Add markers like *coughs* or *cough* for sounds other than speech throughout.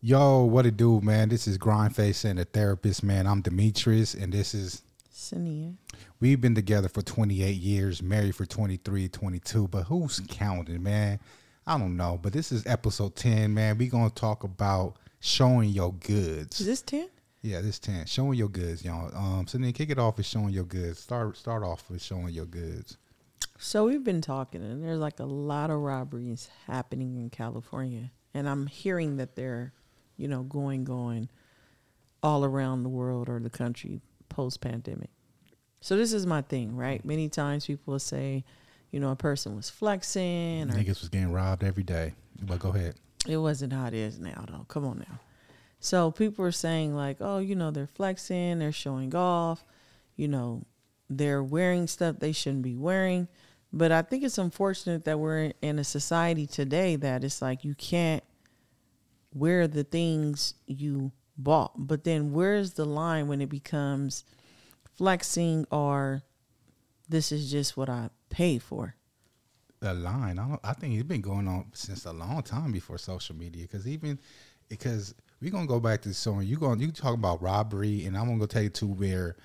Yo, what it do, man? This is Grindface and the therapist, man. I'm Dimitrius, and this is Saniyyah. we've been together for 28 years, married for 23, 22, but who's counting, man? I don't know, but this is episode 10, man. We're gonna talk about showing your goods. Is this 10? Yeah, this 10, showing your goods, y'all. Um, so then kick it off with showing your goods. Start start off with showing your goods. So we've been talking, and there's like a lot of robberies happening in California, and I'm hearing that they're, you know, going going all around the world or the country post pandemic. So this is my thing, right? Many times people will say, you know, a person was flexing, or Niggas was getting robbed every day. But go ahead. it wasn't how it is now, though. Come on now. So people are saying like, oh, you know, they're flexing, they're showing off, you know, they're wearing stuff they shouldn't be wearing. But I think it's unfortunate that we're in a society today that it's like you can't wear the things you bought. But then where's the line when it becomes flexing or this is just what I pay for? the line. I don't, I think it's been going on since a long time before social media. Because even because we're gonna go back to so you going you talk about robbery, and I'm gonna go take it to where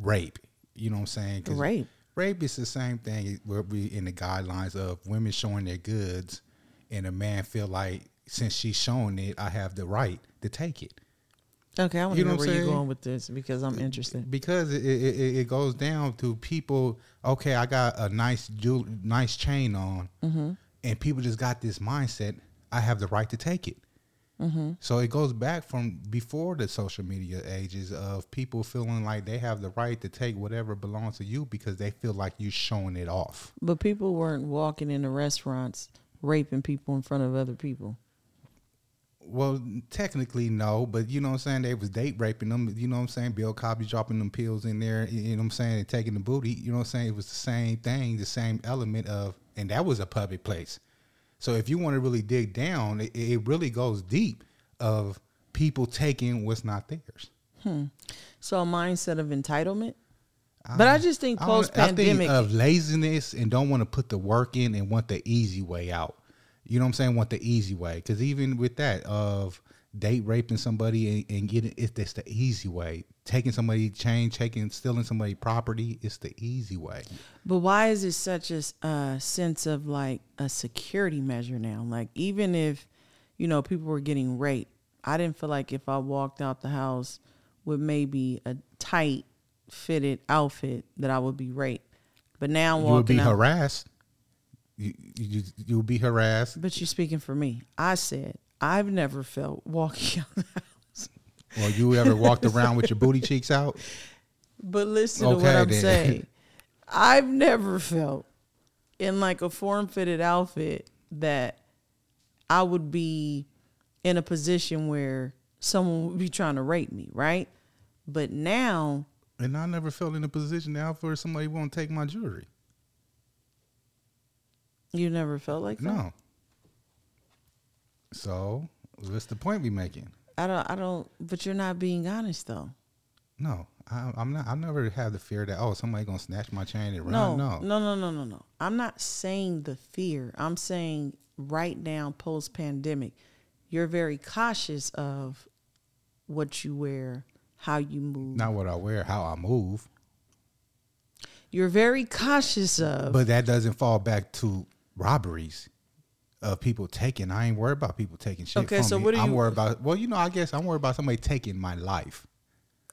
rape. You know what I'm saying? Rape. Rape is the same thing where we in the guidelines of women showing their goods, and a man feel like since she's showing it, I have the right to take it. Okay, I want to know know where you're going with this because I'm interested. because it, it, it, it goes down to people. Okay, I got a nice jewel, nice chain on, mm-hmm. and people just got this mindset. I have the right to take it. Mm-hmm. So it goes back from before the social media ages of people feeling like they have the right to take whatever belongs to you because they feel like you're showing it off. But people weren't walking into restaurants raping people in front of other people. Well, technically no, but you know what I'm saying. They was date raping them. You know what I'm saying. Bill Cosby dropping them pills in there. You know what I'm saying, and taking the booty. You know what I'm saying. It was the same thing, the same element of, and that was a public place. So if you want to really dig down, it, it really goes deep of people taking what's not theirs. Hmm. So a mindset of entitlement. But I just think post pandemic of laziness and don't want to put the work in and want the easy way out. You know what I'm saying? Want the easy way because even with that of date raping somebody and, and getting it's, it's the easy way. Taking somebody chain, taking stealing somebody property, it's the easy way. But why is it such a uh, sense of like a security measure now? Like even if you know people were getting raped, I didn't feel like if I walked out the house with maybe a tight fitted outfit that I would be raped. But now I'm You would be out. harassed. You you you would be harassed. But you're speaking for me. I said I've never felt walking *laughs* out the house. Or you ever walked around with your booty cheeks out? But listen to what I'm then. saying. I've never felt in like a form fitted outfit that I would be in a position where someone would be trying to rape me, right? But now, And I never felt in a position now for somebody want to take my jewelry. You never felt like that. No. So what's the point we making? I don't. I don't. But you're not being honest though. No, I, I'm not. I never have the fear that oh somebody gonna snatch my chain and No, run. No, no, no, no, no, no. I'm not saying the fear. I'm saying right now, post pandemic, you're very cautious of what you wear, how you move. not what I wear, how I move. You're very cautious of. But that doesn't fall back to robberies of people taking. I ain't worried about people taking shit Okay, from so me. what do I'm worried about. Well, you know, I guess I'm worried about somebody taking my life.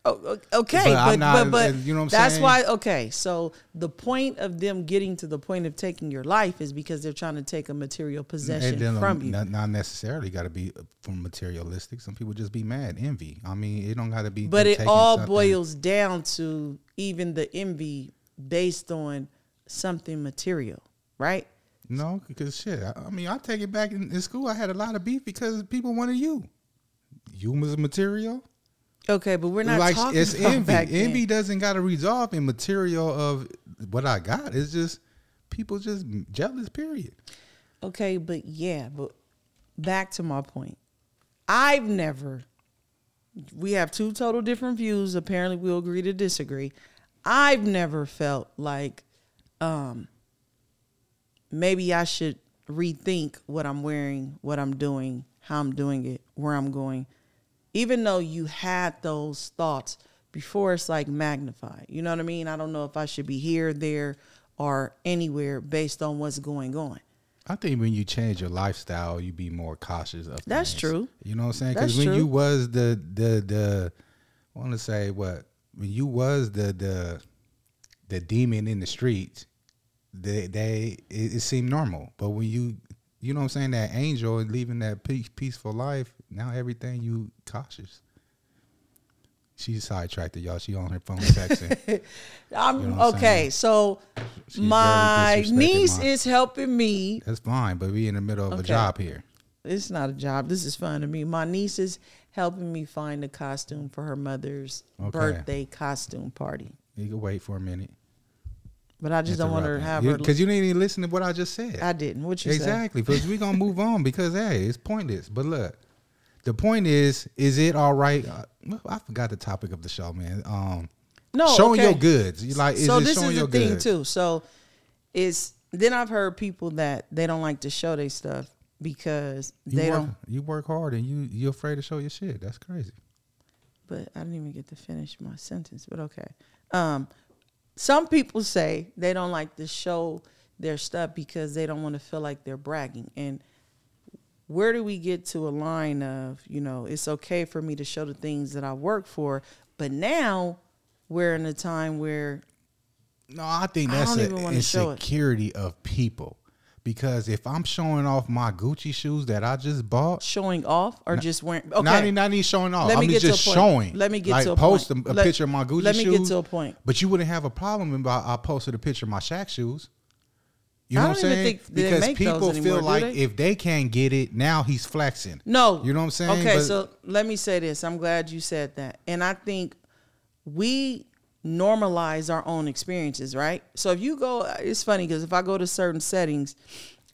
Oh, okay, But but I'm but, but, you know what I'm that's saying? why. Okay, so the point of them getting to the point of taking your life is because they're trying to take a material possession from um, you. Not, not necessarily got to be from materialistic. Some people just be mad, envy. I mean, it don't got to be. But it all something. boils down to even the envy based on something material, right? No, because shit. I, I mean, I take it back in, in school. I had a lot of beef because people wanted you. You was material. Okay, but we're not like talking it's about envy. back then. Envy doesn't got to resolve in material of what I got. It's just people just jealous. Period. Okay, but yeah, but back to my point. I've never we have two total different views. Apparently we'll agree to disagree. I've never felt like um maybe I should rethink what I'm wearing, what I'm doing, how I'm doing it, where I'm going. Even though you had those thoughts before, it's like magnified. You know what I mean? I don't know if I should be here, there, or anywhere based on what's going on. I think when you change your lifestyle, you be more cautious of. That's things. true. You know what I'm saying? Because when true. you was the the the, I want to say what when you was the the the demon in the streets, they they it, it seemed normal. But when you you know what I'm saying that angel and leaving that peace, peaceful life, now everything you cautious. She's sidetracked, y'all. She on her phone texting. *laughs* I'm You know okay. saying? So She's my niece my- is helping me. That's fine, but we in the middle of a job here. It's not a job. This is fun to me. My niece is helping me find a costume for her mother's Okay. birthday costume party. You can wait for a minute. But I just don't want her to have her. because you didn't even listen to what I just said. I didn't. What you said? exactly, because we're gonna move on because hey, it's pointless. But look, the point is, is it all right? Uh, I forgot the topic of the show, man. Um, No, showing okay. your goods. You like, is so this is the thing goods? too. So it's then I've heard people that they don't like to show their stuff because You they work, don't. you work hard and you you're afraid to show your shit. That's crazy. But I didn't even get to finish my sentence. But okay. Um, some people say they don't like to show their stuff because they don't want to feel like they're bragging. And where do we get to a line of, you know, it's okay for me to show the things that I work for, but now we're in a time where No, I think that's an even wanna show it. insecurity of people. Because if I'm showing off my Gucci shoes that I just bought, showing off or just wearing okay. not even not even showing off. Let me I'm get just to a point. showing. Let me get like to a post point. a, a Let- picture of my Gucci let me shoes. get to a point. But you wouldn't have a problem if I, I posted a picture of my Shaq shoes. You know what I'm saying? because people anymore, feel like they? if they can't get it, now he's flexing. No. You know what I'm saying? Okay, But- so let me say this. I'm glad you said that. And I think we normalize our own experiences, right? So if you go, it's funny because if I go to certain settings,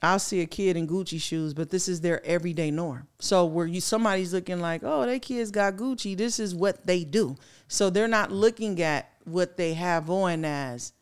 I'll see a kid in Gucci shoes, but this is their everyday norm. So where you somebody's looking like, oh, they kids got Gucci, this is what they do. So they're not looking at what they have on as,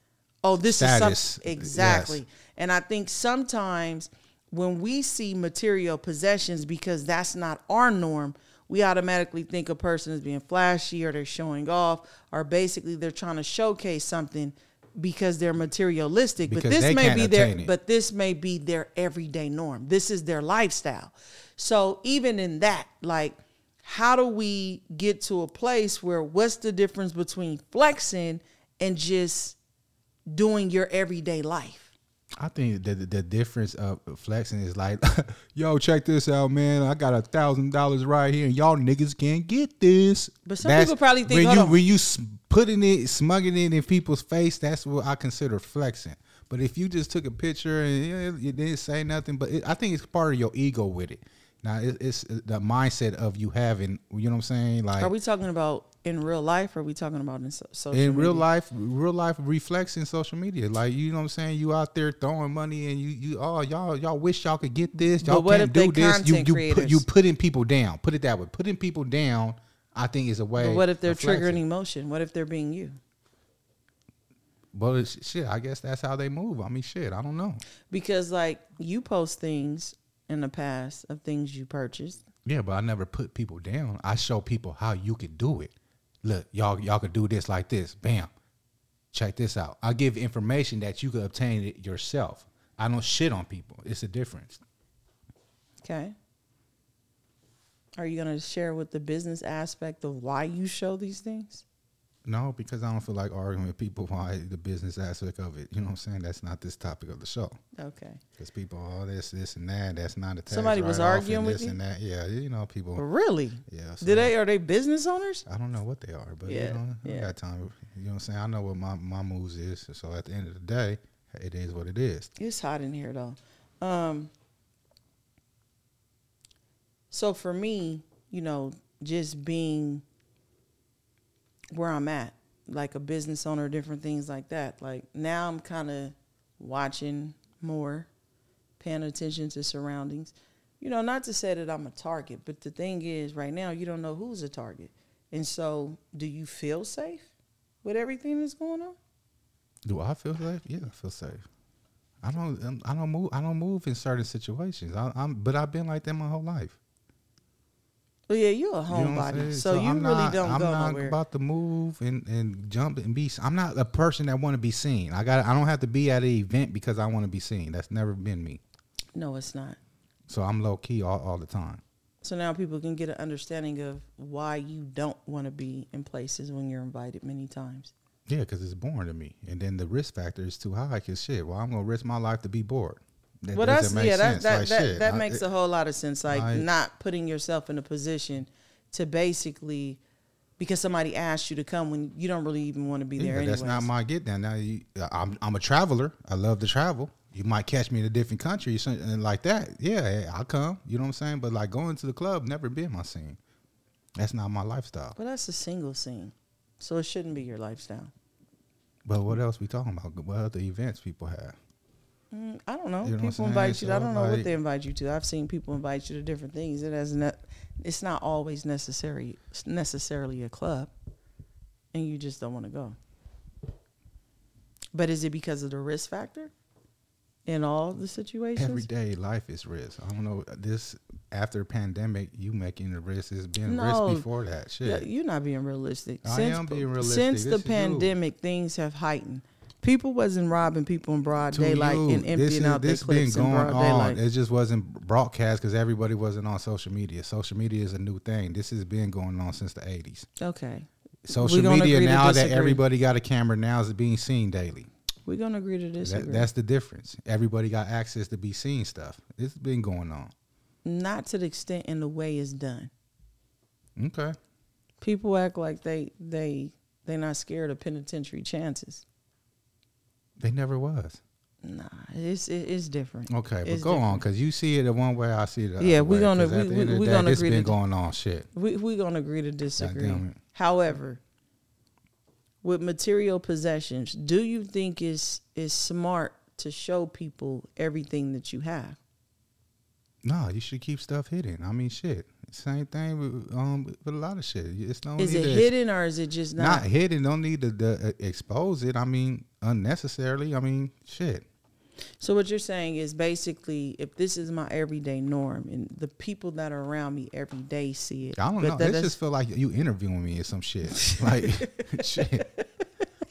oh, this Status, is something exactly. And I think sometimes when we see material possessions, because that's not our norm, we automatically think a person is being flashy or they're showing off or basically they're trying to showcase something because they're materialistic. but this may be their it. but this may be their everyday norm. This is their lifestyle. So even in that, like how do we get to a place where what's the difference between flexing and just doing your everyday life? I think the, the difference of flexing is like, *laughs* yo, check this out, man. I got a thousand dollars right here, and y'all niggas can't get this. But some people probably think, when you on. when you putting it, smugging it in people's face, that's what I consider flexing. But if you just took a picture and yeah, you didn't say nothing, but it, I think it's part of your ego with it. Now it, it's uh, the mindset of you having, you know what I'm saying? Like Are we talking about in real life or are we talking about in so- social in real media? life, real life reflects in social media. Like you know what I'm saying? You out there throwing money and you you oh y'all y'all wish y'all could get this. Y'all But what can't do this. You you put you putting people down. Put it that way. Putting people down, I think is a way. But what if they're triggering emotion? What if they're being you? Well, it's, shit. I guess that's how they move. I mean, shit. I don't know. Because like you post things in the past of things you purchased. Yeah, but I never put people down. I show people how you can do it. Look, y'all y'all could do this like this. Bam. Check this out. I give information that you could obtain it yourself. I don't shit on people. It's a difference. Okay. Are you gonna share with the business aspect of why you show these things? No, because I don't feel like arguing with people *laughs* why the business aspect of it. You know what I'm saying? That's not this topic of the show. Okay. Because people, oh, this, this, and that. That's not a tax Somebody was arguing with this you? and that. Yeah, you know, people. Really? Yeah. so Did they are they business owners? I don't know what they are, but Yeah, you know, I got time. You know what I'm saying? I know what my my moves is. So at the end of the day, it is what it is. It's hot in here though. Um so for me, you know, just being where I'm at, like a business owner, different things like that. Like now I'm kind of watching more, paying attention to surroundings. You know, not to say that I'm a target, but the thing is right now you don't know who's a target. And so, do you feel safe with everything that's going on? Do I feel safe? Yeah, I feel safe. I don't. um, I don't move. I don't move in certain situations. I, I'm. But I've been like that my whole life. But yeah, you're a You know homebody, so, you I'm really not- don't I'm go not nowhere. about to move and, and jump and be. I'm not a person that want to be seen. I got. I don't have to be at an event because I want to be seen. That's never been me. no, it's not. So I'm low key all, all the time. So now people can get an understanding of why you don't want to be in places when you're invited many times. Yeah, because it's boring to me. And then the risk factor is too high. Cause shit, well, I'm gonna risk my life to be bored. That well, that's yeah, that sense. that Like, that, shit, that I- makes it- a whole lot of sense. Like I- not putting yourself in a position to basically because somebody asked you to come when you don't really even want to be Yeah, there. that's not my get down. Now you, I'm I'm a traveler. I love to travel. You might catch me in a different country or something like that. Yeah, I'll come. You know what I'm saying? But like going to the club never been my scene. That's not my lifestyle. But that's a single scene, so it shouldn't be your lifestyle. But what else we talking about? What other events people have? Mm, I don't know. You know people invite you. I don't know what they invite you to. I've seen people invite you to different things. It hasn't. It's not always necessary. Necessarily a club, and you just don't want to go. But is it because of the risk factor? In all the situations, Everyday life is risk. I don't know. This after pandemic, you making the risk has been No. risk before that. Shit. You're not being realistic. I since, am being realistic. Since This the is you. pandemic, things have heightened. People wasn't robbing people in broad daylight you, and emptying this is, out their this been clips in broad on. daylight. It just wasn't broadcast because everybody wasn't on social media. Social media is a new thing. This has been going on since the 80s. Okay, Social media now that everybody got a camera now is being seen daily. we're gonna agree to disagree. That, that's the difference. Everybody got access to be seeing stuff. It's been going on. not to the extent and the way it's done. Okay. People act like they they they're not scared of penitentiary chances. They never was. Nah, it's it, it's different. Okay, but It's go on because you see it the one way, I see it. The Yeah, we way, gonna- we- we- we day, gonna agree been to- going on. Shit. We we're gonna agree to disagree. However, with material possessions, do you think is is smart to show people everything that you have? No, you should keep stuff hidden. I mean, shit. Same thing with um with a lot of shit. It's no Is it hidden or is it just not not? hidden. Don't need to, to uh, expose it. I mean, unnecessarily. I mean, shit. So what you're saying is basically, if this is my everyday norm and the people that are around me every day see it, I don't know. that It just feel like you interviewing me or some shit. *laughs* like *laughs* shit.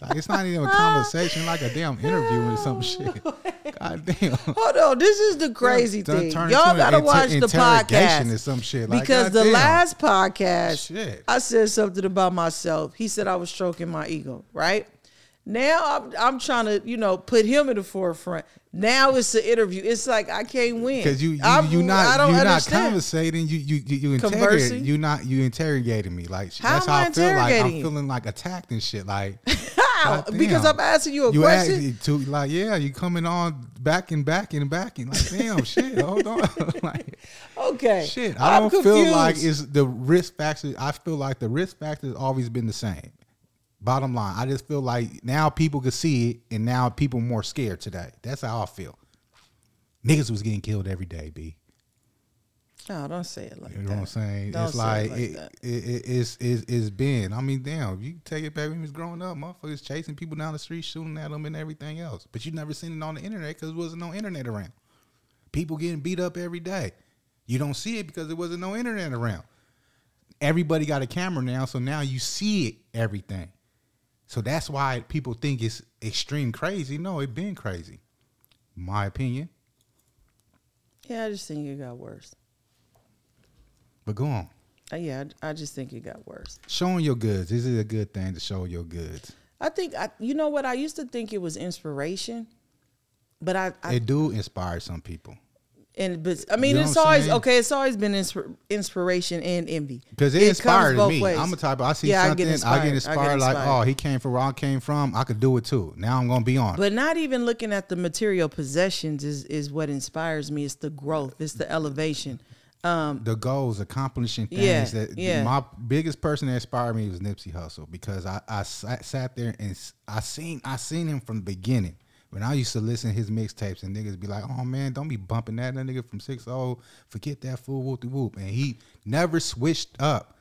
Like it's not even a conversation, like a damn interview or some *laughs* shit. God damn. Hold on, this is the crazy Done thing. Y'all gotta inter- watch the interrogation or podcast some shit. Like, because the goddamn. last podcast, Shit. I said something about myself. He said I was stroking my ego. Right now, I'm, I'm trying to you know put him in the forefront. Now it's an interview. It's like I can't win Because you you I'm- you I not don't you not understand. conversating. You you you, you interrogate. You not you interrogating me. Like How that's how I I feel. Like I'm feeling like attacked and shit. Like *laughs* How? Because I'm asking you a question. you question. to like yeah, you coming on back and back and back and like damn *laughs* shit. Hold on. *laughs* like okay, shit. I I'm don't feel like confused. it's the risk factor. I feel like the risk factor has always been the same. Bottom line, I just feel like now people can see it, and now people more scared today. That's how I feel. Niggas was getting killed every day, b. Oh, don't say it like that. You know what I'm saying? Don't it's say like, it like it, it, it, it's, it's it's been. I mean, damn, you take it back when we was growing up, motherfuckers chasing people down the street, shooting at them, and everything else. But you never seen it on the internet because there wasn't no internet around. People getting beat up every day. You don't see it because there wasn't no internet around. Everybody got a camera now, so now you see it everything. So that's why people think it's extreme crazy. No, it been crazy. My opinion. Yeah, I just think it got worse. But go on. Uh, yeah, I, I just think it got worse. Showing your goods. Is it a good thing to show your goods? I think I, you know what I used to think it was inspiration, but I, I it do inspire some people and but I mean You know it's always saying? okay. It's always been insp- inspiration and envy because it, comes inspired me. ways. I'm a type. Of, I see Yeah, I something, get I get inspired. I get Like, inspired. oh, he came from where I came from. I could do it too. Now I'm gonna be on. But not even looking at the material possessions is is what inspires me. It's the growth. It's the elevation. Um, the goals, accomplishing things. Yeah, that yeah. My biggest person that inspired me was Nipsey Hussle because I, I sat, sat there and I seen I seen him from the beginning. When I used to listen to his mixtapes and niggas be like, "Oh man, don't be bumping that, that nigga from six oh, forget that fool whoop whoop," and he never switched up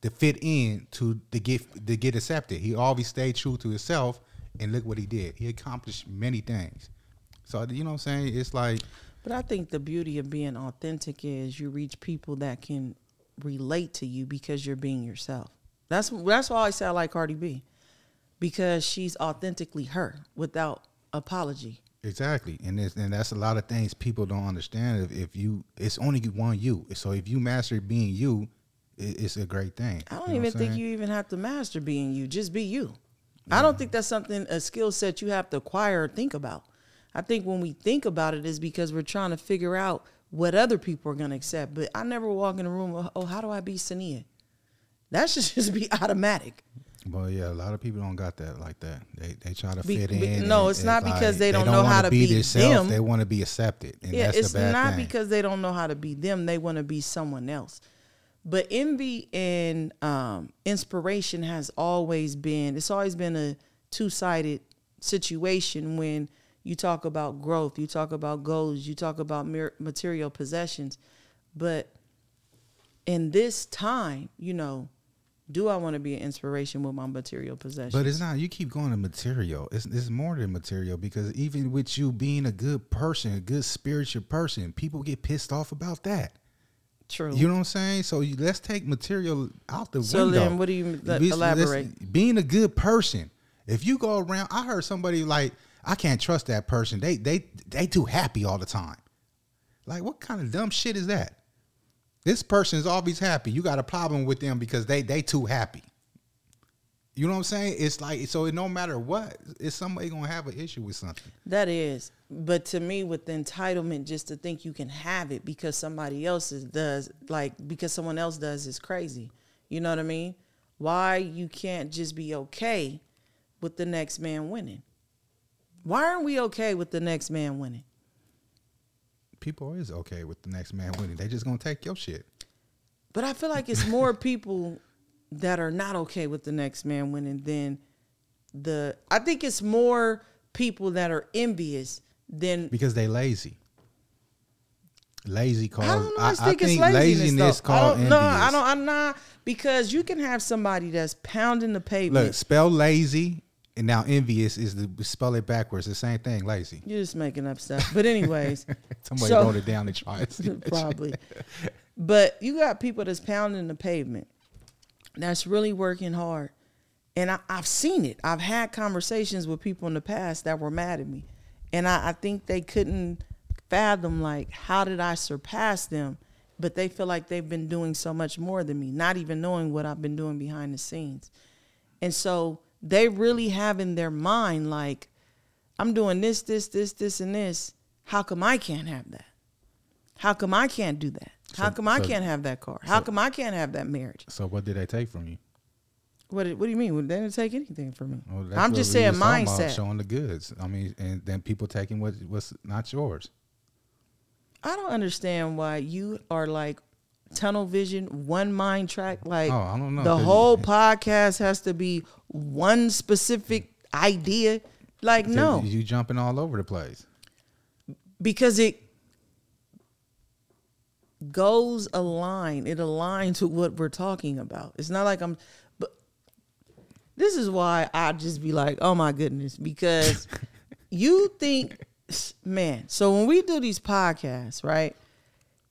to fit in to to get to get accepted. He always stayed true to himself, and look what he did. He accomplished many things. So you know what I'm saying? It's like but I think the beauty of being authentic is you reach people that can relate to you because you're being yourself. That's that's why I say I like Cardi B because she's authentically her without apology. Exactly, and it's, and that's a lot of things people don't understand. If, if you, it's only one you. So if you master being you, it, it's a great thing. I don't You know even think you even have to master being you. Just be you. I don't think that's something a skill set you have to acquire or think about. I think when we think about it is because we're trying to figure out what other people are gonna accept. But I never walk in a room. Oh, how do I be Saniyyah? That should *laughs* just be automatic. Well, yeah, a lot of people don't got that like that. They they try to Be- fit be- in. no, and it's not because like, they don't know how to be themselves. them. They want to be accepted, and yeah, that's it's the bad not thing. because they don't know how to be them. They want to be someone else. But envy and um, inspiration has always been. It's always been a two sided situation when you talk about growth, you talk about goals, you talk about material possessions. But in this time, you know, do I want to be an inspiration with my material possessions? But it's not. You keep going to material. It's it's more than material because even with you being a good person, a good spiritual person, people get pissed off about that. true. You know what I'm saying? So you, let's take material out the So window. then what do you- let- Let's- elaborate. being a good person. If you go around, I heard somebody like, I can't trust that person. They they they too happy all the time. Like what kind of dumb shit is that? This person is always happy. You got a problem with them because they they too happy. You know what I'm saying? It's like so. It No matter what, it's somebody gonna have an issue with something. That is, but to me, with entitlement, just to think you can have it because somebody else is, does, like because someone else does, is crazy. You know what I mean? Why you can't just be okay with the next man winning? Why aren't we okay with the next man winning? People is okay with the next man winning. They just gonna take your shit. But I feel like it's more *laughs* people that are not okay with the next man winning than the. I think it's more people that are envious than because they lazy. Lazy I don't know. I, I, I think, think it's laziness. laziness called don't, no. I don't. I'm not because you can have somebody that's pounding the pavement. Look, spell lazy and now envious is the spell it backwards. The same thing, lazy. You're just making up stuff. But anyways, *laughs* Somebody So- wrote it down and tried. to *laughs* see that shit. probably. But you got people that's pounding the pavement. That's really working hard. And I, I've seen it. I've had conversations with people in the past that were mad at me. And I, I think they couldn't fathom like how did I surpass them? But they feel like they've been doing so much more than me, not even knowing what I've been doing behind the scenes. And so they really have in their mind like, I'm doing this, this, this, this, and this. How come I can't have that? How come I can't do that? How So- come I so- can't have that car? How so- come I can't have that marriage? So what did they take from you? What What do you mean? Well, They didn't take anything from me. Well, I'm just saying was talking about, mindset. showing the goods. I mean, and then people taking what what's not yours. I don't understand why you are like tunnel vision, one mind track. Like Oh, I don't know, the whole podcast has to be one specific idea. Like no, you jumping all over the place. because it goes align. It aligns with what we're talking about. It's not like I'm. But this is why I just be like, oh my goodness, because *laughs* you think, man. So when we do these podcasts, right?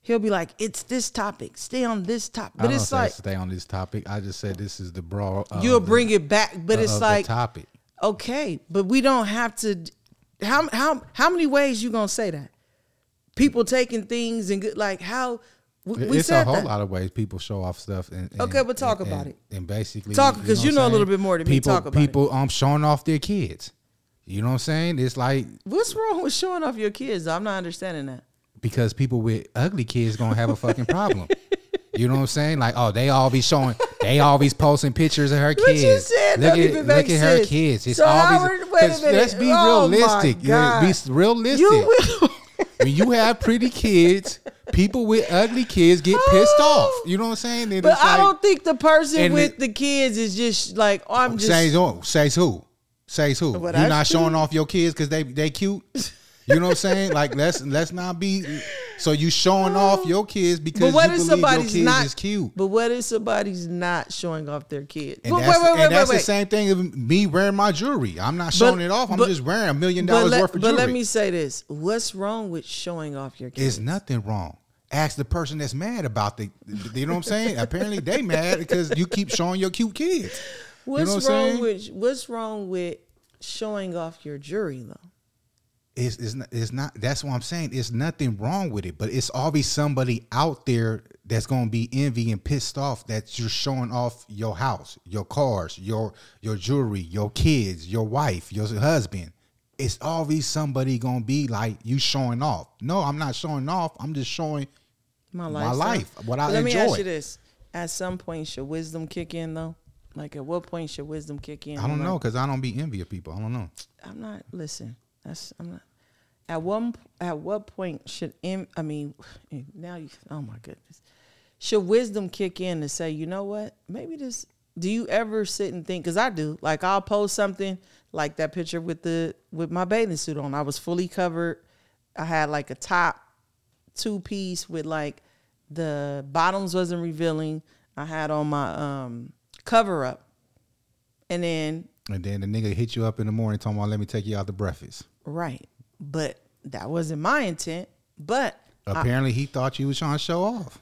He'll be like, it's this topic. Stay on this topic. I But don't it's like stay on this topic. I just said this is the broad. of you'll the- bring it back. But of it's like topic. Okay, but we don't have to. How how how many ways you gonna say that? People taking things and good like how we, we it's said a whole that. lot of ways people show off stuff. And, and- Okay, but talk and- about and- it. And basically, talk because you what know a little bit more than me. People, Talk about it. people, um, showing off their kids. You know what I'm saying? It's like What's wrong with showing off your kids? I'm not understanding that. Because people with ugly kids gonna have a fucking problem. You know what I'm saying? Like, oh, they always showing, they always posting pictures of her kids. said look at, look at her kids. It's So always. Howard, wait a 'cause. Let's be Oh, realistic. Be realistic. You will. when you have pretty kids, people with ugly kids get pissed oh. off. You know what I'm saying? And But I like- don't think the person with it- the kids is just like oh, I'm just. Says who? Says who? Says who? You're not showing off your kids because they they cute. *laughs* You know what I'm saying? Like let's let's not be. So you showing off oh. your kids because but what you if somebody's kids not is cute. But what if somebody's not showing off their kids? And Wait, that's, wait, wait, and wait, that's the same thing of me wearing my jewelry. I'm not showing it off. I'm but- just wearing a million dollars let- worth of jewelry. But let me say this: What's wrong with showing off your kids? There's nothing wrong. ask the person that's mad about the. You know what I'm saying? Apparently they mad because you keep showing your cute kids. What's what I'm wrong saying? with what's wrong with showing off your jewelry though? It's, it's not it's not that's what I'm saying. It's nothing wrong with it, but it's always somebody out there that's gonna be envy and pissed off that you're showing off your house, your cars, your your jewelry, your kids, your wife, your husband. It's always somebody gonna be like you showing off. No, I'm not showing off. I'm just showing My, life. My life, what I But let me ask you this: At some point, should wisdom kick in though? Like, at what point should wisdom kick in? I don't know because I don't be envy of people. I don't know. I'm not. Listen, that's I'm not. At one at what point should I mean now you oh my goodness. Should wisdom kick in to say you know what? Maybe this do you ever sit and think because I do like I'll post something like that picture with the with my bathing suit on. I was fully covered. I had like a top two piece with like the bottoms wasn't revealing. I had on my um cover up. And then And then the nigga hit you up in the morning talking about let me take you out to breakfast. Right. But that wasn't my intent. But Apparently he thought you was trying to show off.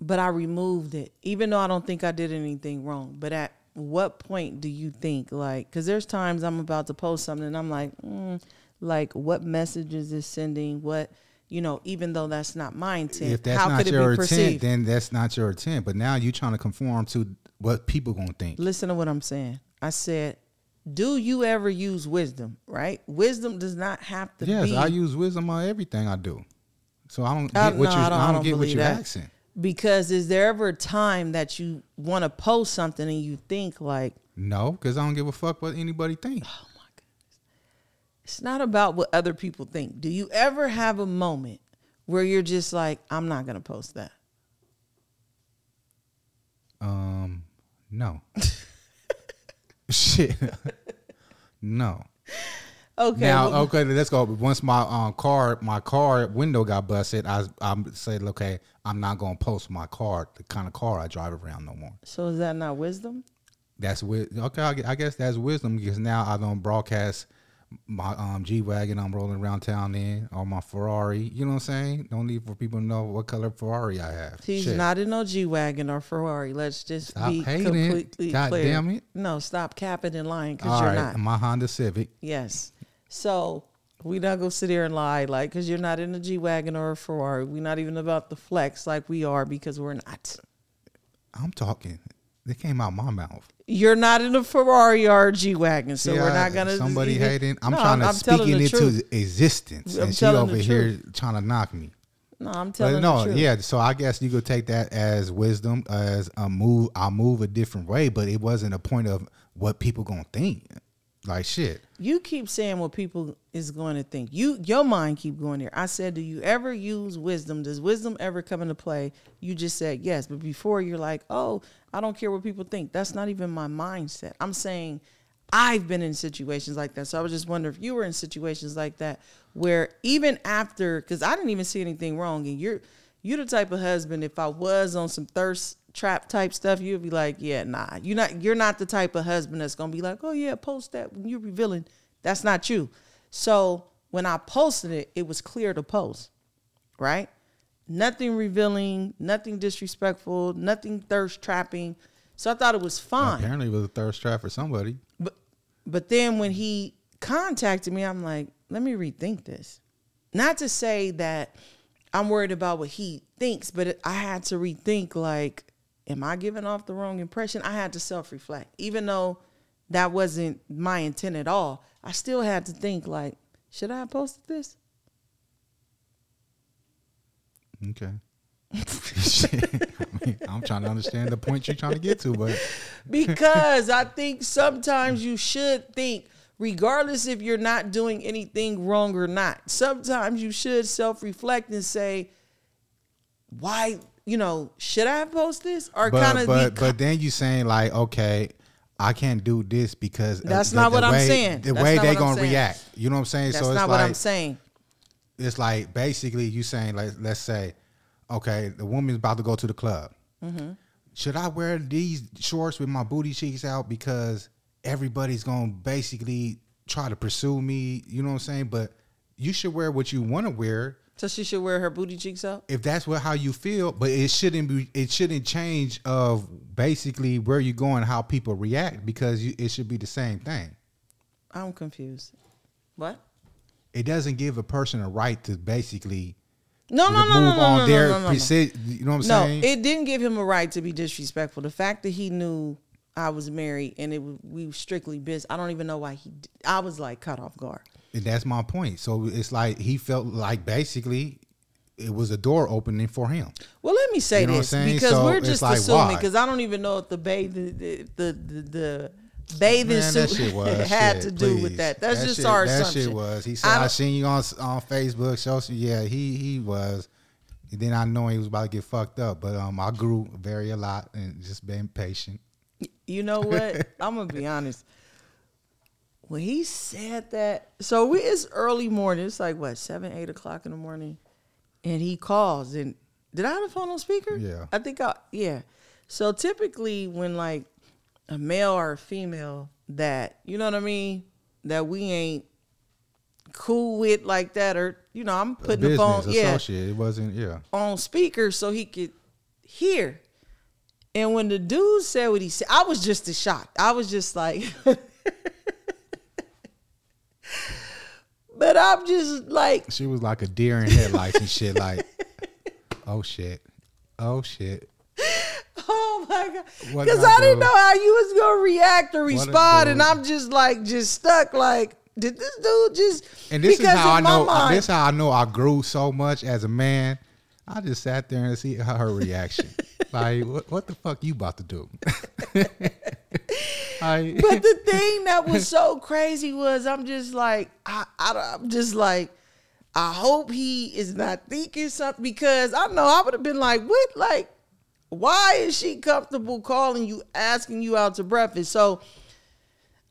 but I removed it, even though I don't think I did anything wrong. But at what point do you think like? Because there's times I'm about to post something and I'm like, mm, like what message is this sending? What you know? Even though that's not my intent, If that's how not could it your be intent, perceived? then that's not your intent. But now you're trying to conform to what people gonna think. Listen to what I'm saying. I said, do you ever use wisdom? Right? Wisdom does not have to Yes, be. I use wisdom on everything I do. So I don't I- get what no, you I don't- I don't get what you're that. asking. Because is there ever a time that you want to post something and you think like, No, because I don't give a fuck what anybody thinks. oh my goodness, it's not about what other people think. Do you ever have a moment where you're just like, I'm not gonna post that? Um, no. *laughs* Shit. no. Okay, now, well, okay, let's go. Once my um, car, my car window got busted, I I said, okay, I'm not gonna post my car, the kind of car I drive around no more. so is that not wisdom? That's wi- okay. I I guess that's wisdom because now I don't broadcast my um, G wagon I'm rolling around town in or my Ferrari. You know what I'm saying? Don't need for people to know what color Ferrari I have. He's Shit. not in no G wagon or Ferrari. Let's just Stop be hating. completely God clear. damn it. No, stop capping and lying because you're right, not. my Honda Civic. Yes. So we not gonna sit here and lie, like, because you're not in a G wagon or a Ferrari. We're not even about the flex like we are because we're not. I'm talking. They came out my mouth. You're not in a Ferrari or a G wagon, so we're not gonna. Somebody even- hating. I'm No, trying to I'm speak it into existence, I'm and she over here trying to knock me. No, I'm But telling no, the truth. yeah. So I guess you could take that as wisdom, as a move. I move a different way, but it wasn't a point of what people gonna think. Like shit. You keep saying what people is going to think. You your mind keep going there. I said, do you ever use wisdom? Does wisdom ever come into play? You just said yes, but before you're like, oh, I don't care what people think. That's not even my mindset. I'm saying I've been in situations like that. So I was just wondering if you were in situations like that where even after, because I didn't even see anything wrong, and you're you're the type of husband. If I was on some thirst trap type stuff, you'd be like, yeah, nah. You're not. You're not the type of husband that's gonna be like, oh yeah, post that when you're revealing. That's not you. So when I posted it, it was clear to post, right? Nothing revealing, nothing disrespectful, nothing thirst trapping. So I thought it was fine. Apparently, it was a thirst trap for somebody. But but then when he contacted me, I'm like, let me rethink this. Not to say that I'm worried about what he thinks, but I had to rethink like, am I giving off the wrong impression? I had to self reflect, even though that wasn't my intent at all. I still had to think like, should I have posted this? Okay. *laughs* I mean, I'm trying to understand the point you're trying to get to, but *laughs* because I think sometimes you should think, regardless if you're not doing anything wrong or not, sometimes you should self reflect and say, why, you know, should I post this? Or kind of but be, but then you saying like, okay, I can't do this because That's the- not the what I'm saying. The That's way they what I'm gonna saying. react, you know what I'm saying? that's so it's not like what I'm saying. It's like basically you saying like let's say, okay, the woman's about to go to the club. Mm-hmm. Should I wear these shorts with my booty cheeks out because everybody's gonna basically try to pursue me? You know what I'm saying? But you should wear what you want to wear So she should wear her booty cheeks out. if that's what how you feel, but it shouldn't be. It shouldn't change of basically where you're going, how people react, because you, it should be the same thing. I'm confused. What? It doesn't give a person a right to basically No, no, no, no, no, no, their no, no, no. You know what I'm No, saying? it didn't give him a right to be disrespectful. The fact that he knew I was married and it we were strictly business. I don't even know why he. I was like cut off guard. And that's my point. So it's like he felt like basically it was a door opening for him. Well, let me say You know this because So we're just like, assuming because I don't even know if the bathing the the the, the bathing Man, suit *laughs* had shit, to do with that. That's just shit, our that assumption. shit was. He said I I, seen you on on Facebook. Social, yeah, he he was. And then I know he was about to get fucked up, but um, I grew very a lot and just been patient. You know what? *laughs* I'm gonna be honest. When he said that, so we it's early morning. It's like what seven, eight o'clock in the morning, and he calls. And did I have a phone on speaker? Yeah. I think I yeah. So typically, when like a male or a female that you know what I mean, that we ain't cool with like that, or you know, I'm putting the phone yeah associate. It wasn't. Yeah. on speaker so he could hear. And when the dude said what he said, I was just as shocked. I was just like, *laughs* but I'm just like, She was like a deer in headlights and shit. Like, *laughs* oh shit, oh shit. *laughs* oh my god, because I I didn't know how you was gonna react or respond, and? I'm just like, just stuck. Like, did this dude just? And this is how I know. Uh, mind- This is how I know I grew so much as a man. I just sat there and see her her reaction. *laughs* like, what, what the fuck you about to do? *laughs* like, but the thing that was so crazy was I'm just like I, I I'm just like I hope he is not thinking something because I know I would have been like what like why is she comfortable calling you asking you out to breakfast so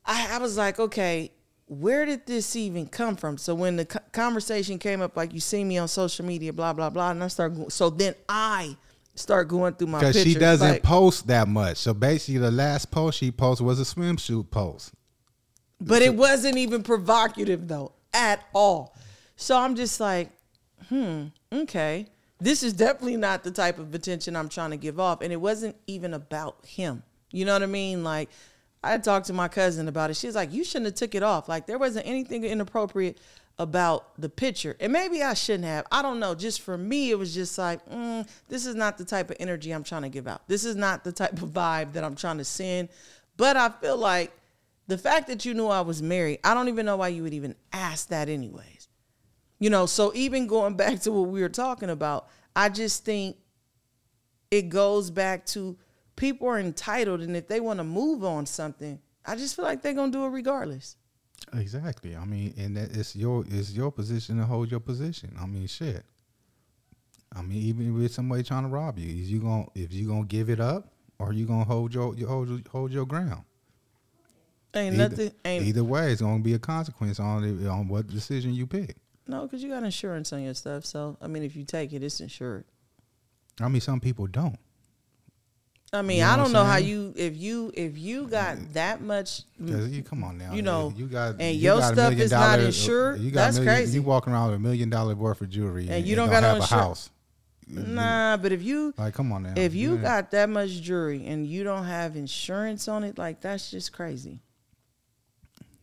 I, I was like okay where did this even come from so when the co- conversation came up like you see me on social media blah blah blah and I start go- so then I start going through my because she doesn't like- post that much. So basically, the last post she posted was a swimsuit post. But it wasn't even provocative though at all. So I'm just like, hmm, okay. This is definitely not the type of attention I'm trying to give off. And it wasn't even about him. You know what I mean? Like I talked to my cousin about it. She's like, you shouldn't have took it off. Like there wasn't anything inappropriate about the picture. And maybe I shouldn't have. I don't know. Just for me, it was just like, mm, this is not the type of energy I'm trying to give out. This is not the type of vibe that I'm trying to send. But I feel like the fact that you knew I was married, I don't even know why you would even ask that anyways. You know, so even going *laughs* back to what we were talking about, I just think it goes back to people are entitled and if they want to move on something, I just feel like they're going to do it regardless. Exactly. I mean, and that it's your it's your position to hold your position. I mean, shit. I mean, even with somebody trying to rob you, is you gonna if you gonna give it up or you gonna hold your, your hold hold your ground? Ain't Either, nothing ain't either way, it's gonna be a consequence on on what decision you pick. No, because you got insurance on your stuff. So I mean, if you take it, it's insured. I mean, some people don't. I mean, You know I don't know how you if you if you got that much. you come on now, You know, you got and you your got stuff is not insured, You got that's million, crazy. You walking around with a million dollar worth of jewelry, And you don't got have no a house. Nah, but if you Like, come on now. if you got that much jewelry and you don't have insurance on it, like that's just crazy.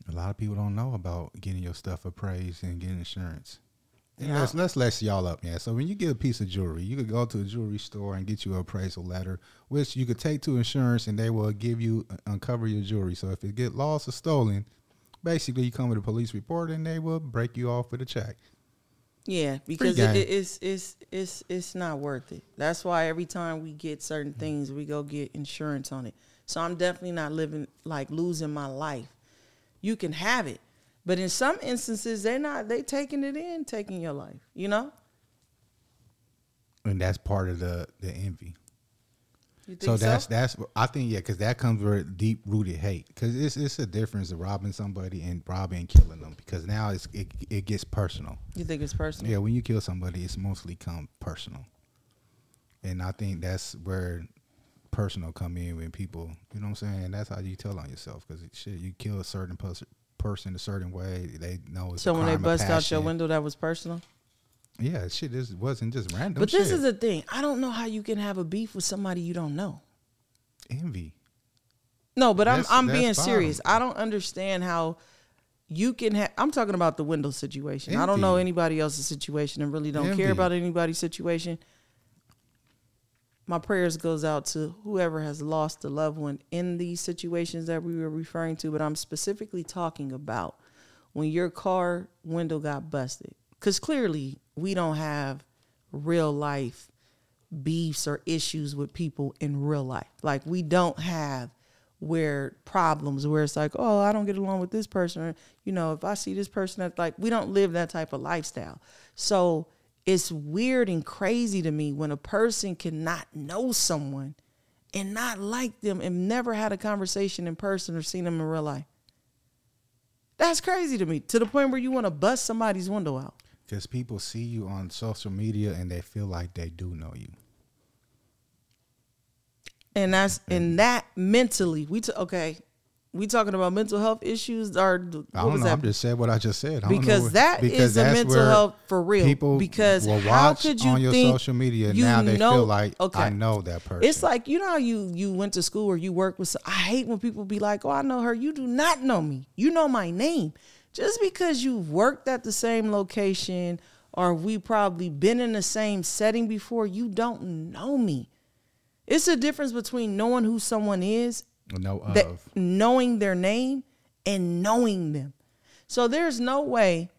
A lot of people don't know about getting your stuff appraised and getting insurance. And Yeah. let's let's let y'all up, yeah. So when you get a piece of jewelry, you could go to a jewelry store and get you an appraisal letter, which you could take to insurance, and they will give you uh, uncover your jewelry. So if it get lost or stolen, basically you come with a police report, and they will break you off with a check. Yeah, because it, it, it's it's it's it's not worth it. That's why every time we get certain things, we go get insurance on it. So I'm definitely not living like losing my life. You can have it, but in some instances, they're not. They taking it in, taking your life. You know. And that's part of the the envy. You think So that's that's I think yeah, because that comes with deep rooted hate. Because it's it's a difference of robbing somebody and robbing and killing them. Because now it's it, it gets personal. you think it's personal? Yeah, when you kill somebody, it's mostly come personal, and I think that's where personal come in when people, you know what I'm saying. That's how you tell on yourself because shit, you kill a certain pers- person a certain way, they know it's. So when they bust out your window, that was personal. Yeah, shit. This wasn't just random. But this shit. is the thing. I don't know how you can have a beef with somebody you don't know. envy. No, but I'm I'm that's being bottom. serious. I don't understand how you can have. I'm talking about the window situation. I don't know Envy. anybody else's situation and really don't Envy. care about anybody's situation. My prayers goes out to whoever has lost a loved one in these situations that we were referring to, but I'm specifically talking about when your car window got busted. Cuz clearly we don't have real life beefs or issues with people in real life. Like we don't have where problems where it's like, oh, I don't get along with this person. Or, you know, if I see this person that's like, we don't live that type of lifestyle. So it's weird and crazy to me when a person cannot know someone and not like them and never had a conversation in person or seen them in real life. That's crazy to me. To the point where you want to bust somebody's window out. Because people see you on social media and they feel like they do know you. and that's and that mentally we t- okay we talking about mental health issues or I what don't was know. that I'm just saying what I just said. I because what- that is because a mental health for real People because how could you on your think social media you now they know- feel like okay. I know that person. it's like you know how you you went to school or you work with i hate when people be like oh i know her you do not know me you know my name just because you've worked at the same location or we probably been in the same setting before you don't know me it's a difference between knowing who someone is know of. that knowing their name and knowing them. So there's no way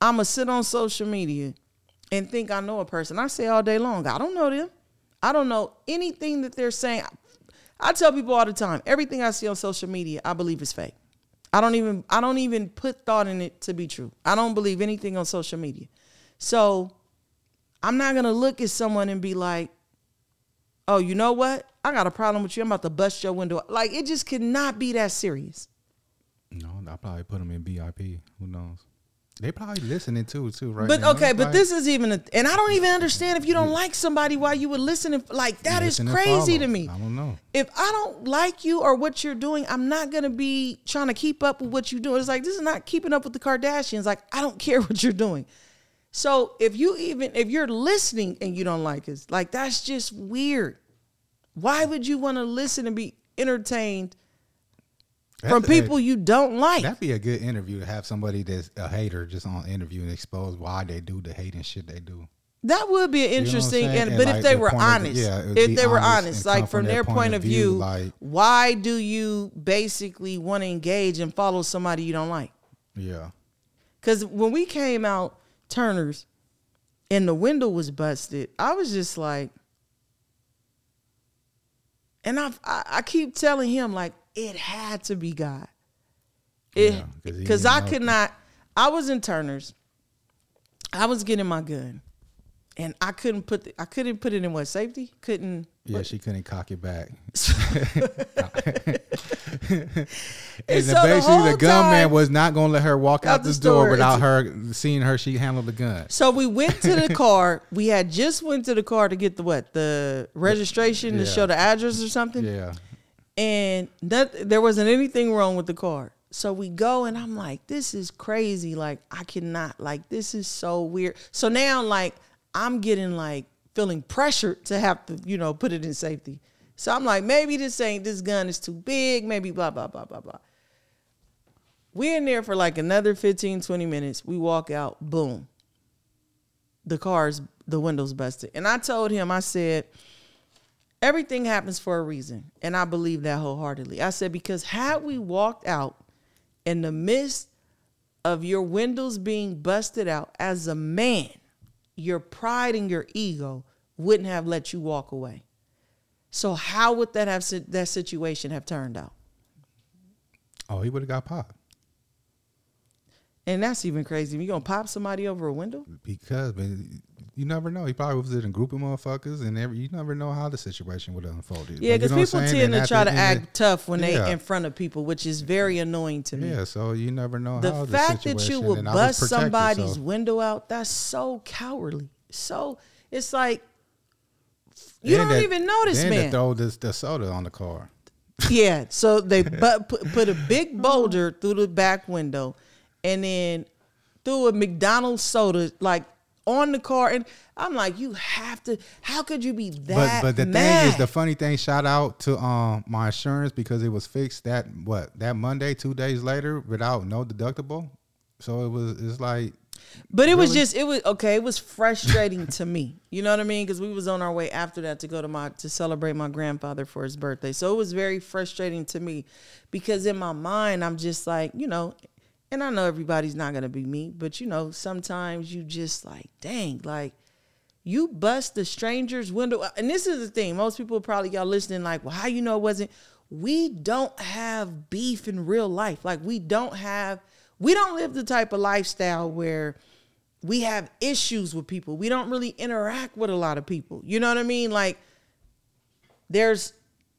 I'm gonna sit on social media and think I know a person. I say all day long, I don't know them. I don't know anything that they're saying. I tell people all the time, everything I see on social media, I believe is fake. I don't even I don't even put thought in it to be true. I don't believe anything on social media. So I'm not gonna look at someone and be like, oh, you know what? I got a problem with you. I'm about to bust your window. Like it just cannot be that serious. no, I probably put them in BIP. Who knows? They probably listening too, too, right? But now. okay, but this is even a, and I don't even understand if you don't like somebody why you would listen. And, like that is listen and crazy to me. I don't know. If I don't like you or what you're doing, I'm not gonna be trying to keep up with what you're doing. It's like this is not keeping up with the Kardashians. Like I don't *laughs* care what you're doing. So if you even if you're listening and you don't like us, like that's just weird. Why would you want to listen and be entertained from That's- people you don't like? That'd be a good interview to have somebody that's a hater just on interview and expose why they do the hating shit they do. That would be know what I'm interesting, and, And, but like, if they the were honest, yeah, if they were honest honest, like come from their point of view, like- why do you basically want to engage and follow somebody you don't like? Yeah. Because when we came out Turner's and the window was busted, I was just like, and I've, I I keep telling him like it had to be God. It because I could not. I was in Turner's. I was getting my gun, and I couldn't put the, I couldn't put it in what safety couldn't. Yeah, she couldn't cock it back. *laughs* *laughs* And so the basically, the, whole gunman was not going to let her walk Out out, the the door without her seeing her. She handled the gun. So we went to the *laughs* car. We had just went to the car to get the what the registration to show the address or something. Yeah. and that there wasn't anything wrong with the car. So we go and I'm like, this is crazy. Like I cannot. Like this is so weird. So now like I'm getting like feeling pressured to have to you know put it in safety. So I'm like, maybe this ain't this gun is too big. Maybe blah blah blah blah blah. We're in there for like another 15, 20 minutes. We walk out, boom. The car's the windows busted. And I told him, I said, everything happens for a reason. And I believe that wholeheartedly. I said, because had we walked out in the midst of your windows being busted out as a man, your pride and your ego wouldn't have let you walk away. So how would that have that situation have turned out? Oh, he would have got popped And that's even crazy. You gonna pop somebody over a window? because, but you never know. He probably was in a group of motherfuckers, and every you never know how the situation would have unfolded. Yeah, because what people tend to try to act tough when they Yeah. in front of people, which is very annoying to me. Yeah, so you never know the fact the that you would and I was bust somebody's so- window out, that's so cowardly. So it's like you Then don't to- even know this man. throw this the soda on the car. yeah. So they *laughs* but put, put a big boulder through the back window, and then threw a McDonald's soda like on the car, and I'm like, you have to. How could you be that? but the mad? thing is, the funny thing. Shout out to um my insurance because it was fixed that what that Monday, two days later, without no deductible. So it was. It's like But it was just it was okay. It was frustrating to me. You know what I mean? Because we was on our way after that to go to my to celebrate my grandfather for his birthday. So it was very frustrating to me because in my mind I'm just like you know, and I know everybody's not gonna be me, but you know sometimes you just like dang like. You bust the stranger's window, and this is the thing. Most people probably y'all listening like, well, how you know it wasn't? We don't have beef in real life. Like we don't have, we don't live the type of lifestyle where we have issues with people. We don't really interact with a lot of people. You know what I mean? Like there's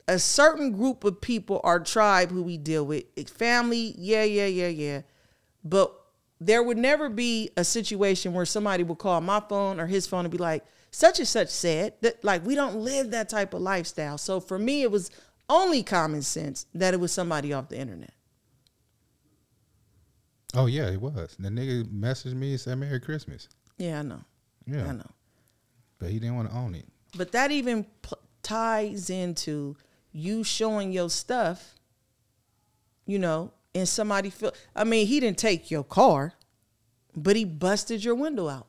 a certain group of people, our tribe who we deal with. Family, yeah, yeah, yeah, yeah. But there would never be a situation where somebody would call my phone or his phone and be like, such and such said that like we don't live that type of lifestyle. So for me, it was only common sense that it was somebody off the internet. oh yeah, it was. The nigga messaged me and said Merry Christmas. Yeah, I know. Yeah, I know. but he didn't want to own it. But that even pl- ties into you showing your stuff, you know, and somebody feel. I mean, he didn't take your car, but he busted your window out.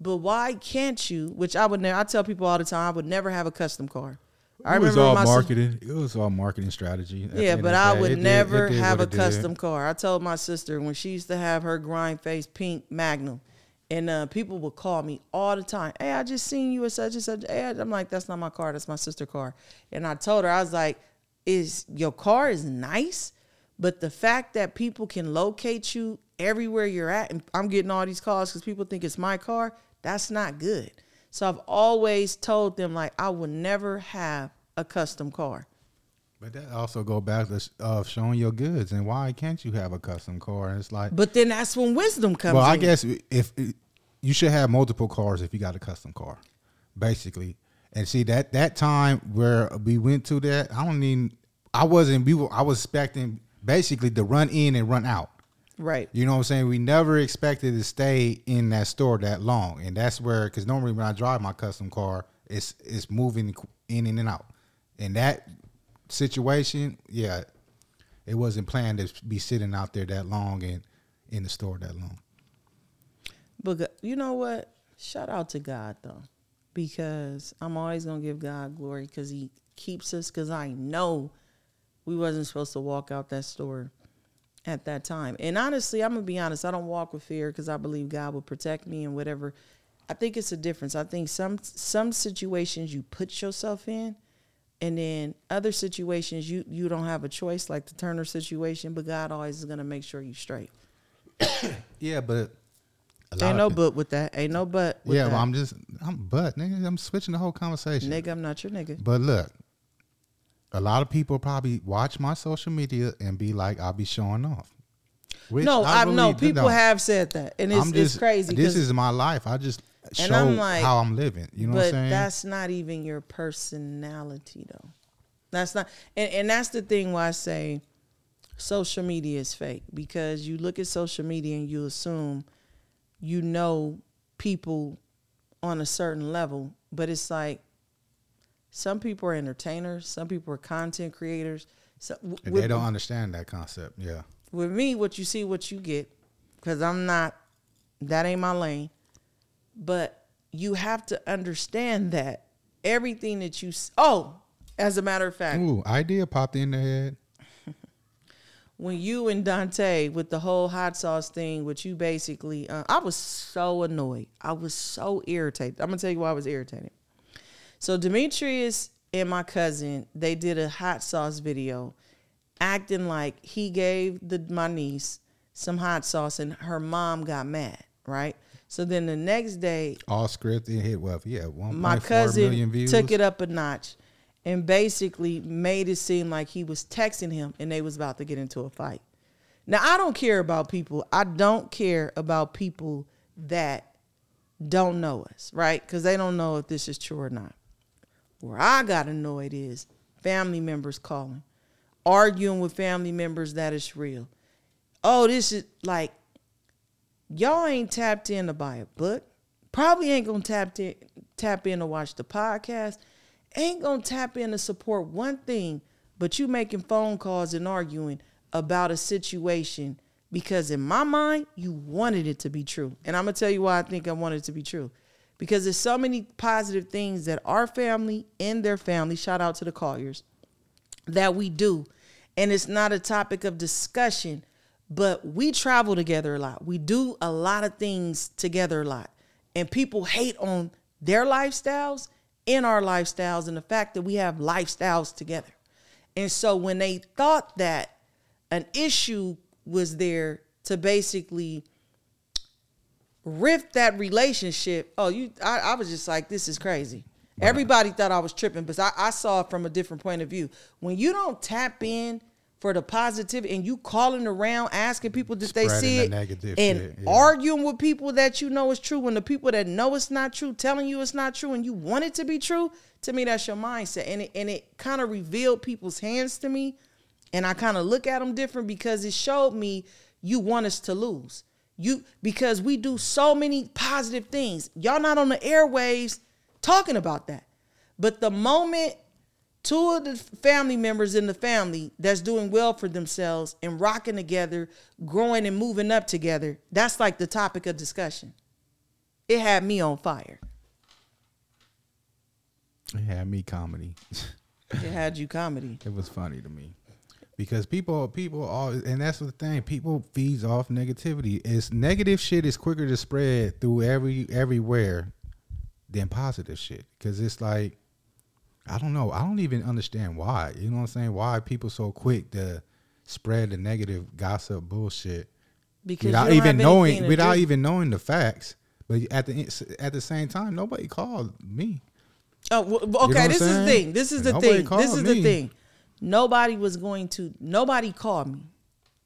But why can't you? Which I would never. I tell people all the time, I would never have a custom car. I it was all marketing. It was all marketing strategy. yeah, but I would It never it did have a it did. custom car. I told my sister when she used to have her GrindFace pink Magnum, and uh, people would call me all the time. Hey, I just seen you at such and such. Hey, I'm like, that's not my car. That's my sister car. And I told her, I was like, is your car is nice, but the fact that people can locate you everywhere you're at, and I'm getting all these calls because people think it's my car. That's not good. So I've always told them like I would never have a custom car. But that also go back to uh, showing your goods and why can't you have a custom car? And it's like, But then that's when wisdom comes well, in. I guess if you should have multiple cars if you got a custom car, basically. And see that that time where we went to that, I don't even. I wasn't. We were. I was expecting basically to run in and run out. Right. You know what I'm saying? We never expected to stay in that store that long, and that's where because normally when I drive my custom car, it's it's moving in and out. In that situation, yeah, it wasn't planned to be sitting out there that long and in the store that long. But you know what? Shout out to God though, because I'm always gonna give God glory because He keeps us. Because I know we wasn't supposed to walk out that store at that time. And honestly, I'm gonna be honest. I don't walk with fear because I believe God will protect me and whatever. I think it's a difference. I think some some situations you put yourself in, and then other situations you you don't have a choice, like the Turner situation. But God always is gonna make sure you straight. *coughs* Yeah, but Ain't no but with that. Ain't no but. With yeah, that. well, I'm just I'm but nigga, I'm switching the whole conversation. Nigga, I'm not your nigga. But look, a lot of people probably watch my social media and be like, I'll be showing off. Which no, I, really know people don't. have said that, and it's, just it's crazy. This is my life. I just show I'm like, how I'm living. You know but what I'm saying? that's not even your personality, though. That's not, and, and that's the thing why I say social media is fake because you look at social media and you assume you know people on a certain level, but it's like some people are entertainers, some people are content creators. So with- they don't understand that concept. Yeah. with me, what you see, what you get, because I'm not, that ain't my lane. But you have to understand that everything that you, oh, as a matter of fact, Ooh, idea popped in the head. *laughs* when you and Dante with the whole hot sauce thing, which you basically, uh, I was so annoyed. I was so irritated. I'm gonna tell you why I was irritated. So Dimitrius and my cousin, they did a hot sauce video, acting like he gave the my niece some hot sauce, and her mom got mad, right? So then the next day, All scripted hit well, Yeah, one my point four million cousin took it up a notch and basically made it seem like he was texting him and they was about to get into a fight. Now I don't care about people. I don't care about people that don't know us, right? Because they don't know if this is true or not. Where I got annoyed is family members calling, arguing with family members that it's real. Oh, this is like y'all ain't tapped in to buy a book, probably ain't gonna tap in, tap in to watch the podcast, ain't gonna tap in to support one thing, but you making phone calls and arguing about a situation because in my mind you wanted it to be true, and I'm gonna tell you why I think I wanted it to be true. Because there's so many positive things that our family and their family, shout out to the Colliers, that we do. And it's not a topic of discussion, but we travel together a lot. We do a lot of things together a lot. And people hate on their lifestyles and our lifestyles and the fact that we have lifestyles together. And so when they thought that an issue was there to basically rift that relationship, oh, you I, I was just like, this is crazy. Everybody thought I was tripping, but I, I saw it from a different point of view. When you don't tap in for the positivity and you calling around asking people did they see the it negative and yeah. arguing with people that you know is true when the people that know it's not true telling you it's not true and you want it to be true to me that's your mindset and it, and it kind of revealed people's hands to me and I kind of look at them different because it showed me you want us to lose you because we do so many positive things y'all not on the airwaves talking about that but the moment two of the family members in the family that's doing well for themselves and rocking together, growing and moving up together, that's like the topic of discussion. It had me on fire. It had me comedy. It had you comedy. *laughs* it was funny to me because people people all and that's the thing people feeds off negativity it's negative shit is quicker to spread through every everywhere than positive shit because it's like i don't know i don't even understand why you know what i'm saying why people so quick to spread the negative gossip bullshit Because without even knowing without do. even knowing the facts but at the at the same time nobody called me Oh, well, okay. I'm this is the thing. This is the Nobody thing. This is me. the thing. Nobody was going to. Nobody called me.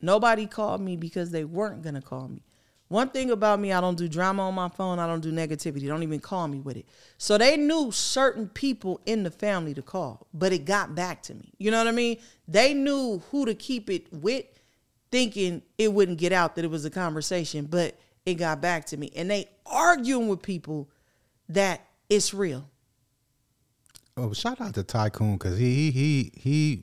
Nobody called me because they weren't gonna call me. One thing about me, I don't do drama on my phone. I don't do negativity. Don't even call me with it. So they knew certain people in the family to call, but it got back to me. You know what I mean? They knew who to keep it with, thinking it wouldn't get out that it was a conversation, but it got back to me. And they arguing with people that it's real. Oh, shout out to Tycoon because he he he he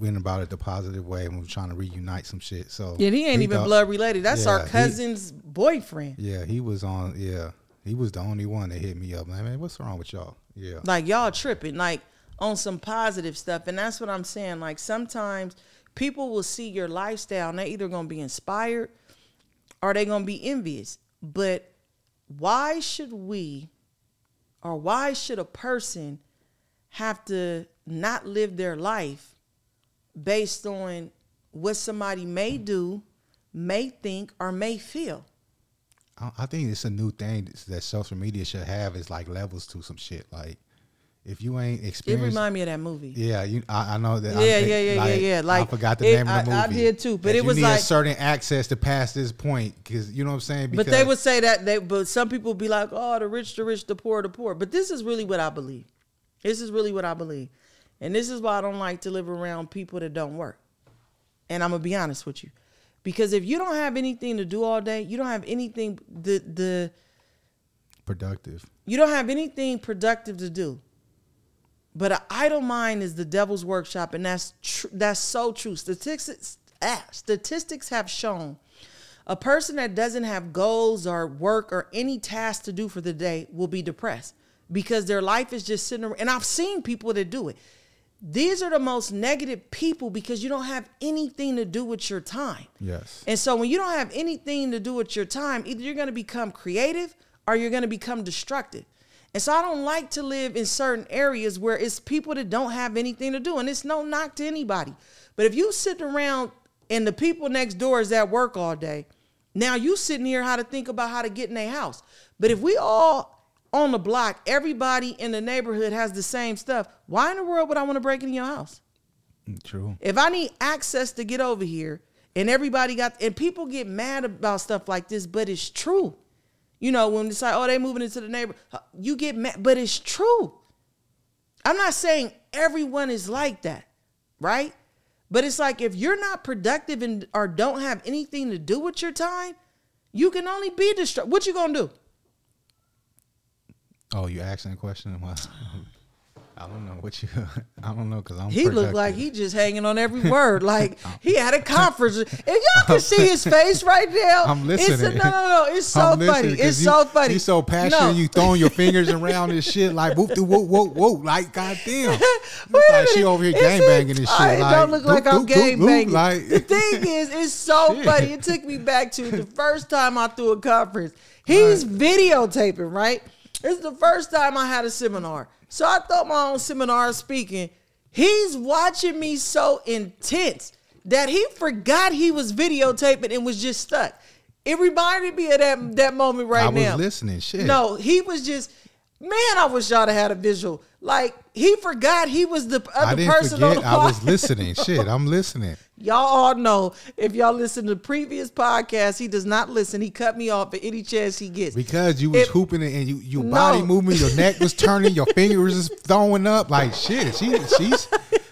went about it the positive way and was trying to reunite some shit. So Yeah, he ain't even thought- blood related. That's Yeah, our he- cousin's boyfriend. Yeah, he was on. Yeah, he was the only one that hit me up. Like, man, what's wrong with y'all? Yeah, Like y'all tripping, like on some positive stuff. And that's what I'm saying. Like sometimes people will see your lifestyle and they're either gonna be inspired or they gonna be envious. But why should we or why should a person have to not live their life based on what somebody may mm. do, may think, or may feel? I, I think it's a new thing that social media should have is like levels to some shit. Like if you ain't experienced, It remind me of that movie. yeah, you. I, I know that. Yeah, I'm yeah, yeah, yeah, like, yeah. Like, I forgot the it- name of the I- I movie. did too, but That it was like- a certain access to pass this point because you know what I'm saying. But they would say that they but some people be like, oh, the rich, the rich, the poor, the poor. But this is really what I believe. This is really what I believe. And this is why I don't like to live around people that don't work. And I'm gonna be honest with you. Because if you don't have anything to do all day, you don't have anything the the productive. you don't have anything productive to do. But an idle mind is the devil's workshop, and that's tr- that's so true. Statistics ah, statistics have shown a person that doesn't have goals or work or any task to do for the day will be depressed because their life is just sitting around. And I've seen people that do it. These are the most negative people because you don't have anything to do with your time. Yes. And so when you don't have anything to do with your time, either you're going to become creative or you're going to become destructive. And so I don't like to live in certain areas where it's people that don't have anything to do. And it's no knock to anybody. But if you sit around and the people next door is at work all day, now you sitting here how to think about how to get in a house. But if we all on the block, everybody in the neighborhood has the same stuff, why in the world would I want to break into your house? True. If I need access to get over here and everybody got and people get mad about stuff like this, but it's true. You know, when it's like, oh, they moving into the neighbor, you get mad, but it's true. I'm not saying everyone is like that, right? But it's like if you're not productive and or don't have anything to do with your time, you can only be distracted. What you gonna do? Oh, you asking a question? Well, *laughs* I don't know what you. *laughs* I don't know because I'm. He looked like he just hanging on every word. *laughs* Like he had a conference. If y'all can see his face right now, I'm It's a, listening. no, no, no. It's so funny. It's you, so funny. You so passionate. No. You throwing your fingers around and shit like whoop whoop whoop whoop whoop. Like goddamn. Wait Looks a like she over here gang banging and shit. I like, don't look like doop, I'm doop, gang doop, banging. Like the thing is, it's so Shit. funny. It took me back to the first time I threw a conference. He's videotaping, right? It's the first time I had a seminar. So I thought my own seminar speaking. He's watching me so intense that he forgot he was videotaping and was just stuck. It reminded me of that that moment right I was now. listening. Shit. No, he was just man. I wish y'all had a visual. Like he forgot he was the other I didn't person on forget. I was *laughs* listening. Shit, I'm listening. Y'all all know if y'all listen to the previous podcast, he does not listen. He cut me off at any chance he gets. Because you was If- hooping and you your No. body moving, your neck was *laughs* turning, your fingers was throwing up. Like shit, she she's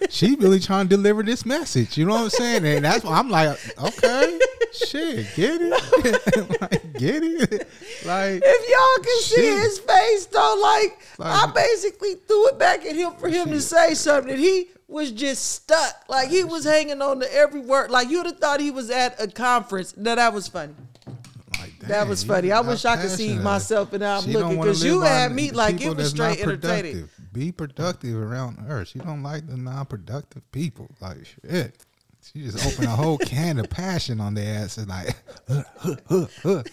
she really trying to deliver this message. You know what I'm saying? And that's why I'm like, okay, shit, get it, *laughs* like, get it, like if y'all can see his face though, like, I basically threw it back at him for him to say something. And he was just stuck. Like he was hanging on to every word. Like you'd have thought he was at a conference. No, that was funny. Like, That was funny. I wish I could see myself and I'm looking because you had me like it was straight entertaining. productive. Be productive around her. She don't like the non-productive people. Like shit. She just opened a whole *laughs* can of passion on their ass and like, huh, huh, huh.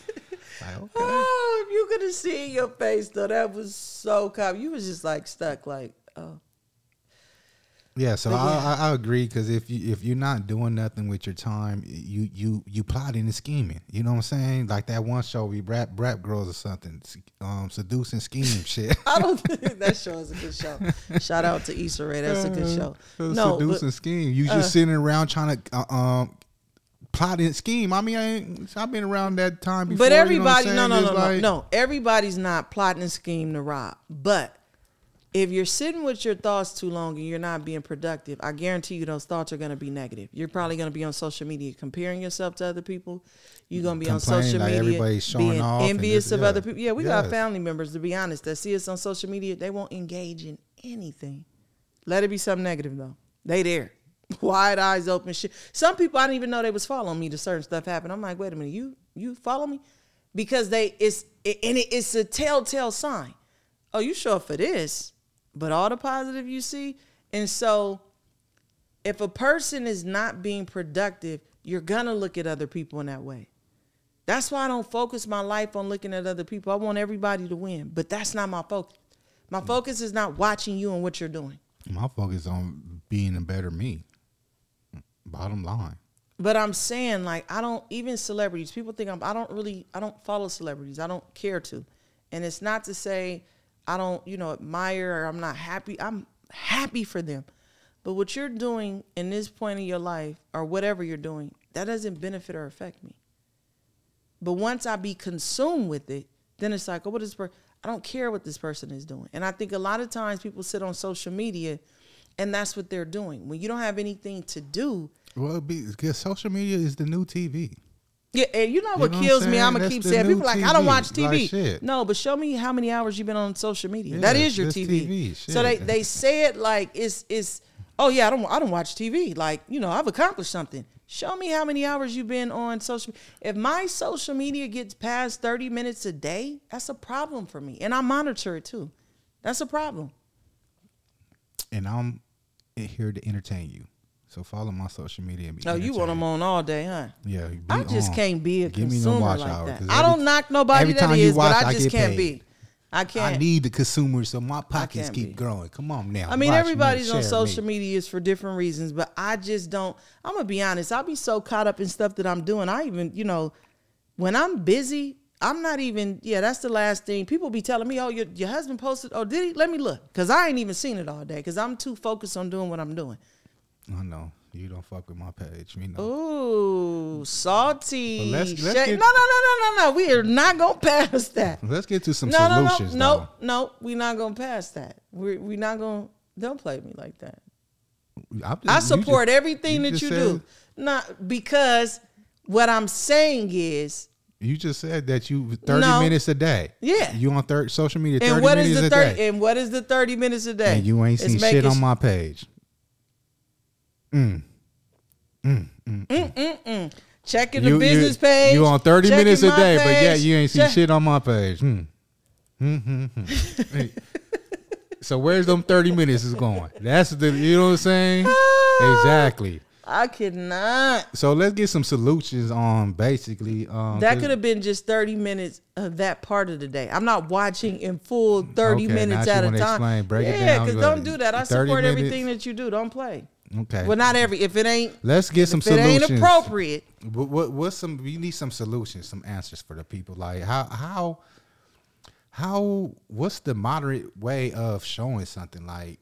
like okay. Oh, if you could have seen your face though, that was so calm. You was just like stuck, like, oh. Yeah, so I, yeah. I, I agree because if you if you're not doing nothing with your time, you you you plotting and scheming. You know what I'm saying? Like that one show we rap rap girls or something, um, seducing scheme *laughs* shit. I don't *laughs* think that show is a good show. Shout out to Issa Rae. That's a good show. Uh, No, seducing but, scheme. You just uh, sitting around trying to uh, um plot and scheme. I mean, I ain't, I've been around that time before. but you know everybody, no, no, no, It's no, no. Everybody's not plotting a scheme to rob. But if you're sitting with your thoughts too long and you're not being productive, I guarantee you those thoughts are going to be negative. You're probably going to be on social media comparing yourself to other people. You're going to be on social like media being envious of yeah. other people. Yeah, we got family members, to be honest, that see us on social media. They won't engage in anything. Let it be something negative, though. They there. *laughs* Wide eyes open shit. Some people I didn't even know they was following me to certain stuff happen. I'm like, wait a minute, you you follow me? Because they it's it, and it, it's a telltale sign. Oh, you show up for this, but all the positive you see. And so if a person is not being productive, you're gonna look at other people in that way. That's why I don't focus my life on looking at other people. I want everybody to win, but that's not my focus. My focus is not watching you and what you're doing. My focus on being a better me. Bottom line. But I'm saying like I don't even celebrities. People think I'm I don't really I don't follow celebrities. I don't care to. And it's not to say I don't, you know, admire or I'm not happy. I'm happy for them. But what you're doing in this point in your life or whatever you're doing, that doesn't benefit or affect me. But once I be consumed with it, then it's like, oh, what is per- I don't care what this person is doing. And I think a lot of times people sit on social media and that's what they're doing. When you don't have anything to do, Well, be, because social media is the new TV. Yeah, and you know what know what I'm kills me? I'm gonna keep saying people like I don't watch TV. shit. no, but show me how many hours you've been on social media. Yeah, that is your TV. TV, So they they say it like it's it's oh yeah I don't I don't watch TV. Like you know I've accomplished something. Show me how many hours you've been on social. If my social media gets past thirty minutes a day, that's a problem for me, and I monitor it too. That's a problem. And I'm here to entertain you. So follow my social media and be Oh, you want them on all day, huh? Yeah, I just on. can't be a Give me consumer no watch like hour, that. 'cause I don't knock nobody every that is, watch, but I I just can't paid. be. I can't. I need the consumer so my pockets keep be. growing. Come on now. I mean, Watch everybody's on social me. media for different reasons, but I just don't. I'm gonna be honest. I'll be so caught up in stuff that I'm doing. I even, you know, when I'm busy, I'm not even. Yeah, that's the last thing. People be telling me, "Oh, your your husband posted. Oh, did he? Let me look, cause I ain't even seen it all day, cause I'm too focused on doing what I'm doing." I know you don't fuck with my page. Me know. Ooh, salty. Let's- let's get- no, no, no, no, no, no. We are not gonna *laughs* pass that. Let's get to some No, no, no, no, though. no. We're not gonna pass that. We we not gonna. Don't play me like that. Just- I you support just- everything you that you said- do. Not because what I'm saying is You just said that you thirty No. minutes a day. Yeah. You on third social media thirty And what is minutes the a thirty? day. And what is the thirty minutes a day? And you ain't It's seen making shit on my page. Mm. Mm, mm, checking You, the business you, page. You on thirty minutes a day, but yeah, you ain't see check- shit on my page. Hmm. Hmm, hmm, *laughs* hey. so where's them thirty minutes is going? That's the you know what I'm saying? Ah, exactly. I could not. So let's get some solutions on basically. Um, That could have been just 30 minutes of that part of the day. I'm not watching in full 30 Okay, minutes at a time. explain, break yeah, because don't do that. I support minutes? everything that you do. Don't play. Okay. Well, not every. If it ain't, let's get some if it ain't appropriate. What, what what's some? We need some solutions, some answers for the people. Like how how how what's the moderate way of showing something? Like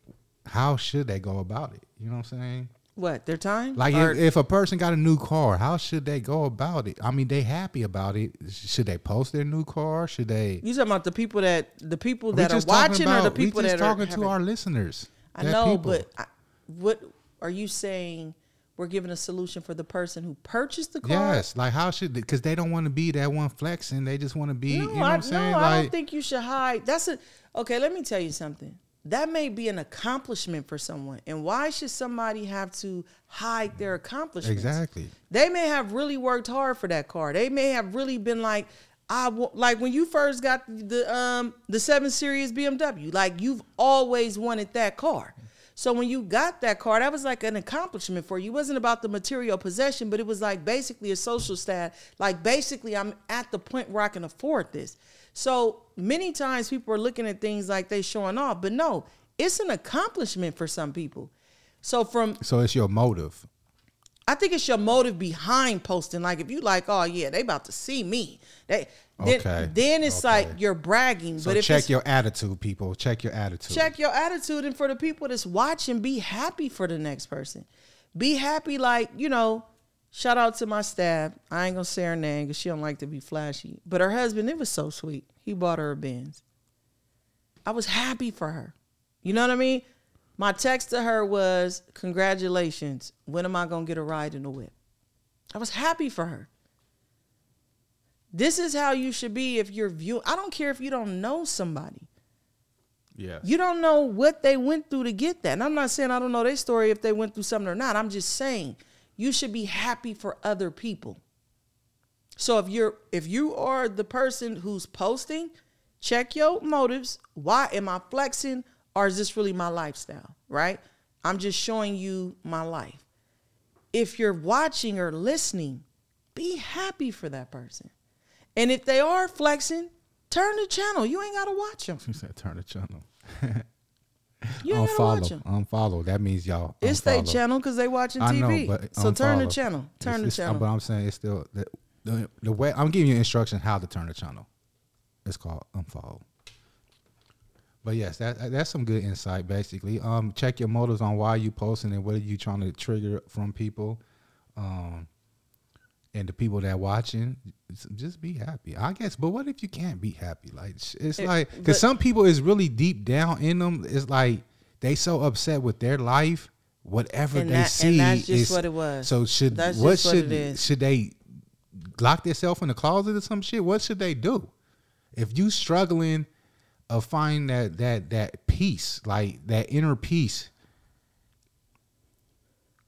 how should they go about it? You know what I'm saying? What their time? Like Or- if, if a person got a new car, how should they go about it? I mean, they happy about it. Should they post their new car? Should they? you talking about the people that the people that are watching or the about- people that are talking to our listeners. I know, people. but I, what are you saying? We're giving a solution for the person who purchased the car. yes, like how should because they don't want to be that one flexing. They just want to be. No, you know what I, I'm saying? no, like I don't think you should hide. That's a okay. Let me tell you something. That may be an accomplishment for someone, and why should somebody have to hide their accomplishments? exactly. They may have really worked hard for that car. They may have really been like, I like when you first got the um the seven series BMW. Like you've always wanted that car. So when you got that car, that was like an accomplishment for you. It wasn't about the material possession, but it was like basically a social stat. Like basically, I'm at the point where I can afford this. So many times people are looking at things like they showing off, but no, it's an accomplishment for some people. So from So it's your motive. I think it's your motive behind posting. Like if you like, oh yeah, they about to see me. They then, Okay, then it's okay. like you're bragging. So but if check your attitude, people. Check your attitude. check your attitude, and for the people that's watching, be happy for the next person. Be happy, like you know. Shout out to my staff. I ain't gonna say her name because she don't like to be flashy. But her husband, it was so sweet. He bought her a Benz. I was happy for her. You know what I mean? My text to her was, "Congratulations. When am I gonna get a ride in the whip?" I was happy for her. This is how you should be if you're viewing. I don't care if you don't know somebody. Yes. You don't know what they went through to get that. And I'm not saying I don't know their story if they went through something or not. I'm just saying you should be happy for other people. So if you're if you are the person who's posting, check your motives. Why am I flexing or is this really my lifestyle, right? I'm just showing you my life. If you're watching or listening, be happy for that person. And if they are flexing, turn the channel. You ain't got to watch them. She said turn the channel. *laughs* You ain't got to watch Unfollow. them. Unfollow. That means y'all. It's their channel because they watching TV. know, so turn the channel. Turn It's- the it's- channel. But I'm saying it's still the, the the way I'm giving you instructions how to turn the channel. It's called unfollow. But yes, that that's some good insight. Basically, um, check your motives on why you posting and what are you trying to trigger from people, um, and the people that watching. Just be happy, I guess. But what if you can't be happy? Like it's It- like because some people is really deep down in them. It's like they so upset with their life. Whatever And they that- and see that's just is what it was. So should That's what just what should should they lock themselves in the closet or some shit? What should they do? If you struggling of find that that that peace, like that inner peace,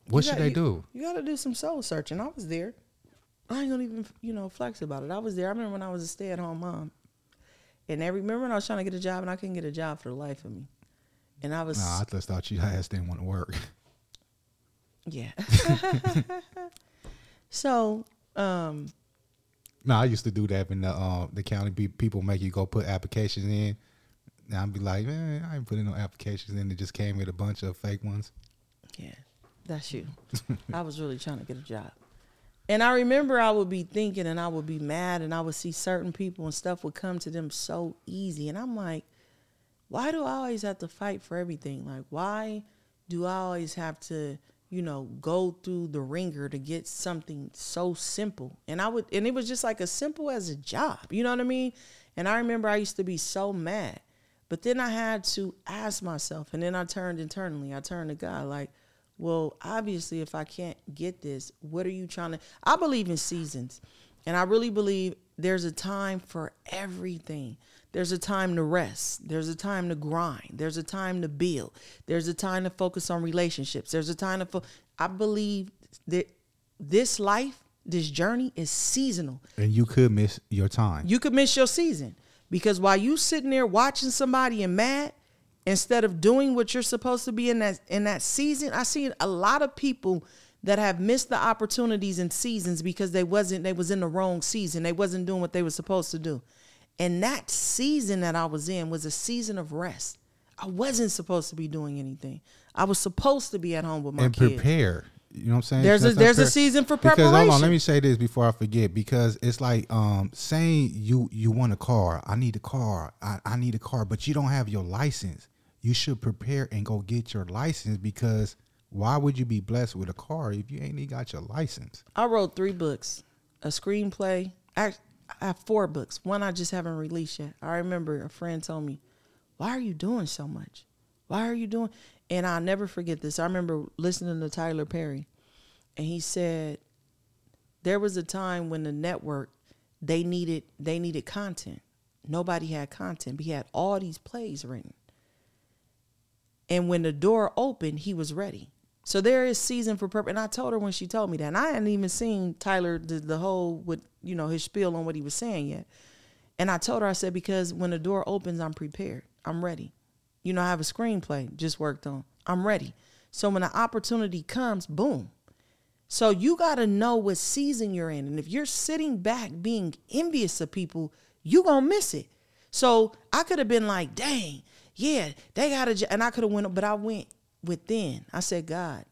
what should they you- do? You got to do some soul searching. I was there. I ain't gonna even you know flex about it. I was there. I remember when I was a stay at home mom, and I remember when I was trying to get a job and I couldn't get a job for the life of me, and I was Nah, I just thought you guys didn't want to work. yeah. *laughs* so um, no, I used to do that when the uh, the county people make you go put applications in. And I'd be like, man, I ain't putting no applications in. It just came with a bunch of fake ones. Yeah, that's you. *laughs* I was really trying to get a job. And I remember I would be thinking and I would be mad and I would see certain people and stuff would come to them so easy. And I'm like, why do I always have to fight for everything? Like, why do I always have to, you know, go through the ringer to get something so simple? And I would, and it was just like as simple as a job. You know what I mean? And I remember I used to be so mad. But then I had to ask myself, and then I turned internally. I turned to God, like, well, obviously, if I can't get this, what are you trying to? I believe in seasons, and I really believe there's a time for everything. There's a time to rest. There's a time to grind. There's a time to build. There's a time to focus on relationships. There's a time to fo- I believe that this life, this journey is seasonal. And you could miss your time. You could miss your season because while you sitting there watching somebody and mad, instead of doing what you're supposed to be in that in that season, I see a lot of people that have missed the opportunities and seasons because they wasn't they was in the wrong season. They wasn't doing what they were supposed to do. And that season that I was in was a season of rest. I wasn't supposed to be doing anything. I was supposed to be at home with my and kids. prepare. You know what I'm saying? There's a there's a season for preparation. Because hold on, let me say this before I forget. Because it's like um saying you you want a car. I need a car. I, I need a car, but you don't have your license. You should prepare and go get your license because why would you be blessed with a car if you ain't even got your license? I wrote three books, a screenplay. I, I have four books. One I just haven't released yet. I remember a friend told me, "Why are you doing so much? Why are you doing?" And I'll never forget this. I remember listening to Tyler Perry, and he said there was a time when the network they needed they needed content. Nobody had content. But he had all these plays written. And when the door opened, he was ready. So there is season for purpose. And I told her when she told me that. And I hadn't even seen Tyler the, the whole with you know his spiel on what he was saying yet. And I told her I said because when the door opens, I'm prepared. I'm ready. You know, I have a screenplay just worked on. I'm ready. So when the opportunity comes, boom. So you got to know what season you're in. And if you're sitting back being envious of people, you going to miss it. So I could have been like, dang, yeah, they got to, and I could have went, but I went within. I said, God,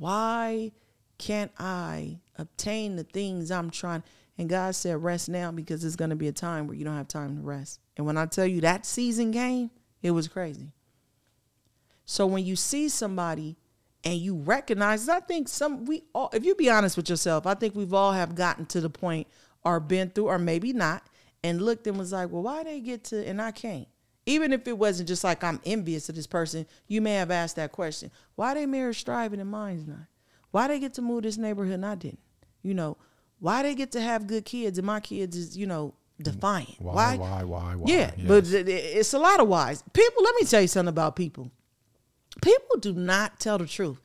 why can't I obtain the things I'm trying? And God said, rest now because there's going to be a time where you don't have time to rest. And when I tell you that season came, it was crazy. So when you see somebody and you recognize, I think some we all, if you be honest with yourself, I think we've all have gotten to the point or been through, or maybe not, and looked and was like, well, why they get to, and I can't. Even if it wasn't just like I'm envious of this person, you may have asked that question. Why they marriage striving and mine's not? Why they get to move this neighborhood and I didn't? You know, why they get to have good kids and my kids is, you know, defiant? Why? Why? Why? Why? Yeah, Yes. but it's a lot of whys. People, let me tell you something about people. People do not tell the truth.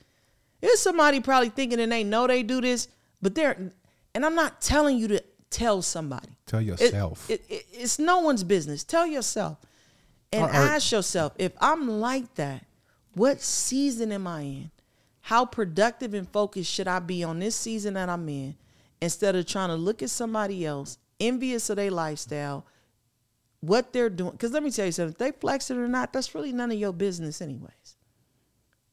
There's somebody probably thinking and they know they do this, but they're, and I'm not telling you to tell somebody. tell It- yourself. it- it- it's no one's business. Tell yourself and ask yourself if I'm like that, what season am I in? How productive and focused should I be on this season that I'm in instead of trying to look at somebody else, envious of their lifestyle, what they're doing? Because let me tell you something if they flex it or not, that's really none of your business, anyways.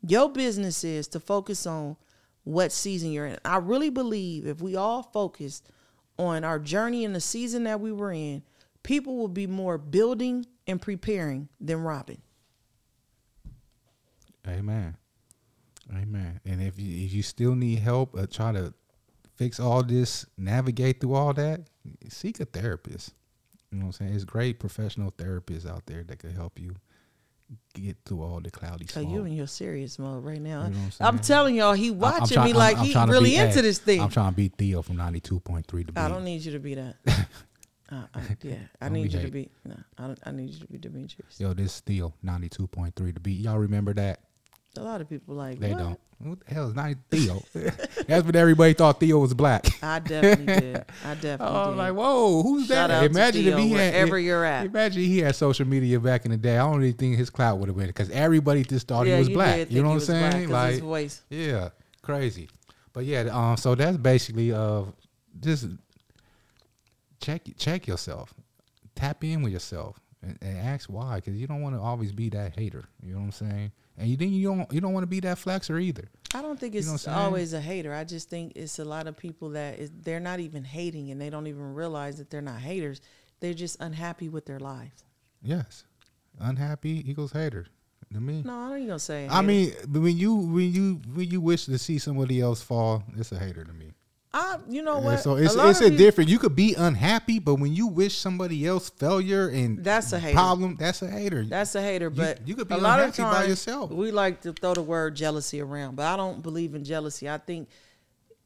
Your business is to focus on what season you're in. I really believe if we all focused on our journey in the season that we were in, people will be more building and preparing than robbing. Amen. Amen. And if you if you still need help uh, try to fix all this, navigate through all that, seek a therapist. You know what I'm saying? It's great professional therapists out there that could help you get through all the cloudy stuff. So smoke. you in your serious mode right now. You know I'm, I'm telling y'all, he I- watching try- me I'm- like I'm he really be- into this thing. I'm trying to beat Theo from 92.3 The Beat. I don't need you to be that. *laughs* uh, uh, yeah, I need be you to be. No, I, I need you to be Dimitrius. Yo, this Theo 92.3 The Beat. Y'all remember that? A lot of people like They what? don't. What the hell is 90 Theo? *laughs* That's what everybody thought Theo was black. *laughs* I definitely did. *laughs* I definitely was did. like, whoa, who's Shout that? Imagine if he had wherever you're at. Imagine he had social media back in the day. I don't even think his clout would have been because everybody just thought yeah, he was you black. You know what I'm saying? Like, yeah, crazy. But yeah, um, so that's basically uh, just check check yourself, tap in with yourself, and, and ask why, because you don't want to always be that hater. You know what I'm saying? And you then you don't you don't want to be that flexer either. I don't think You it's know I'm saying? always a hater. I just think it's a lot of people that is, they're not even hating and they don't even realize that they're not haters. They're just unhappy with their lives. Yes, unhappy equals hater. To me. No, I ain't gonna say. I hater. mean, when you when you when you wish to see somebody else fall, it's a hater to me. I, you know Yeah, what? so it's lot it's a people- different. You could be unhappy, but when you wish somebody else failure and That's a hater. problem, that's a hater. That's a hater, but you could be a lot of unhappy by yourself. we like to throw the word jealousy around, but I don't believe in jealousy. I think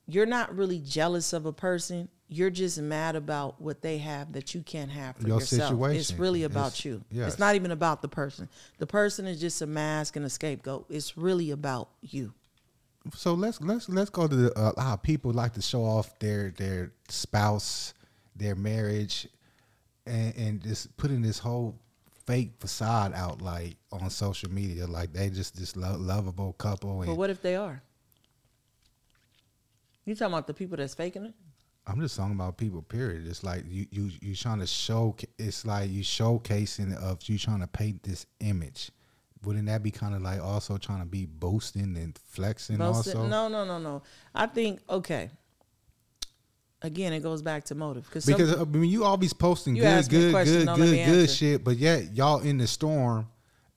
you're not really jealous of a person. you're just mad about what they have that you can't have for Your yourself. It's really about It's- you. yes. It's not even about the person. The person is just a mask and a scapegoat. It's really about you. So let's let's let's go to the, uh, how people like to show off their their spouse, their marriage, and, and just putting this whole fake facade out like on social media, like they just this lo- lovable couple. But And what if they are? You talking about the people that's faking it? I'm just talking about people. Period. It's like you you you trying to show. It's like you showcasing of you trying to paint this image. Wouldn't that be kind of like also trying to be boasting and flexing Most- also? no, no, no, no. I think okay. Again, it goes back to motive because Because I mean, you always posting good, good, question, good, good, good shit, but yet y'all in the storm.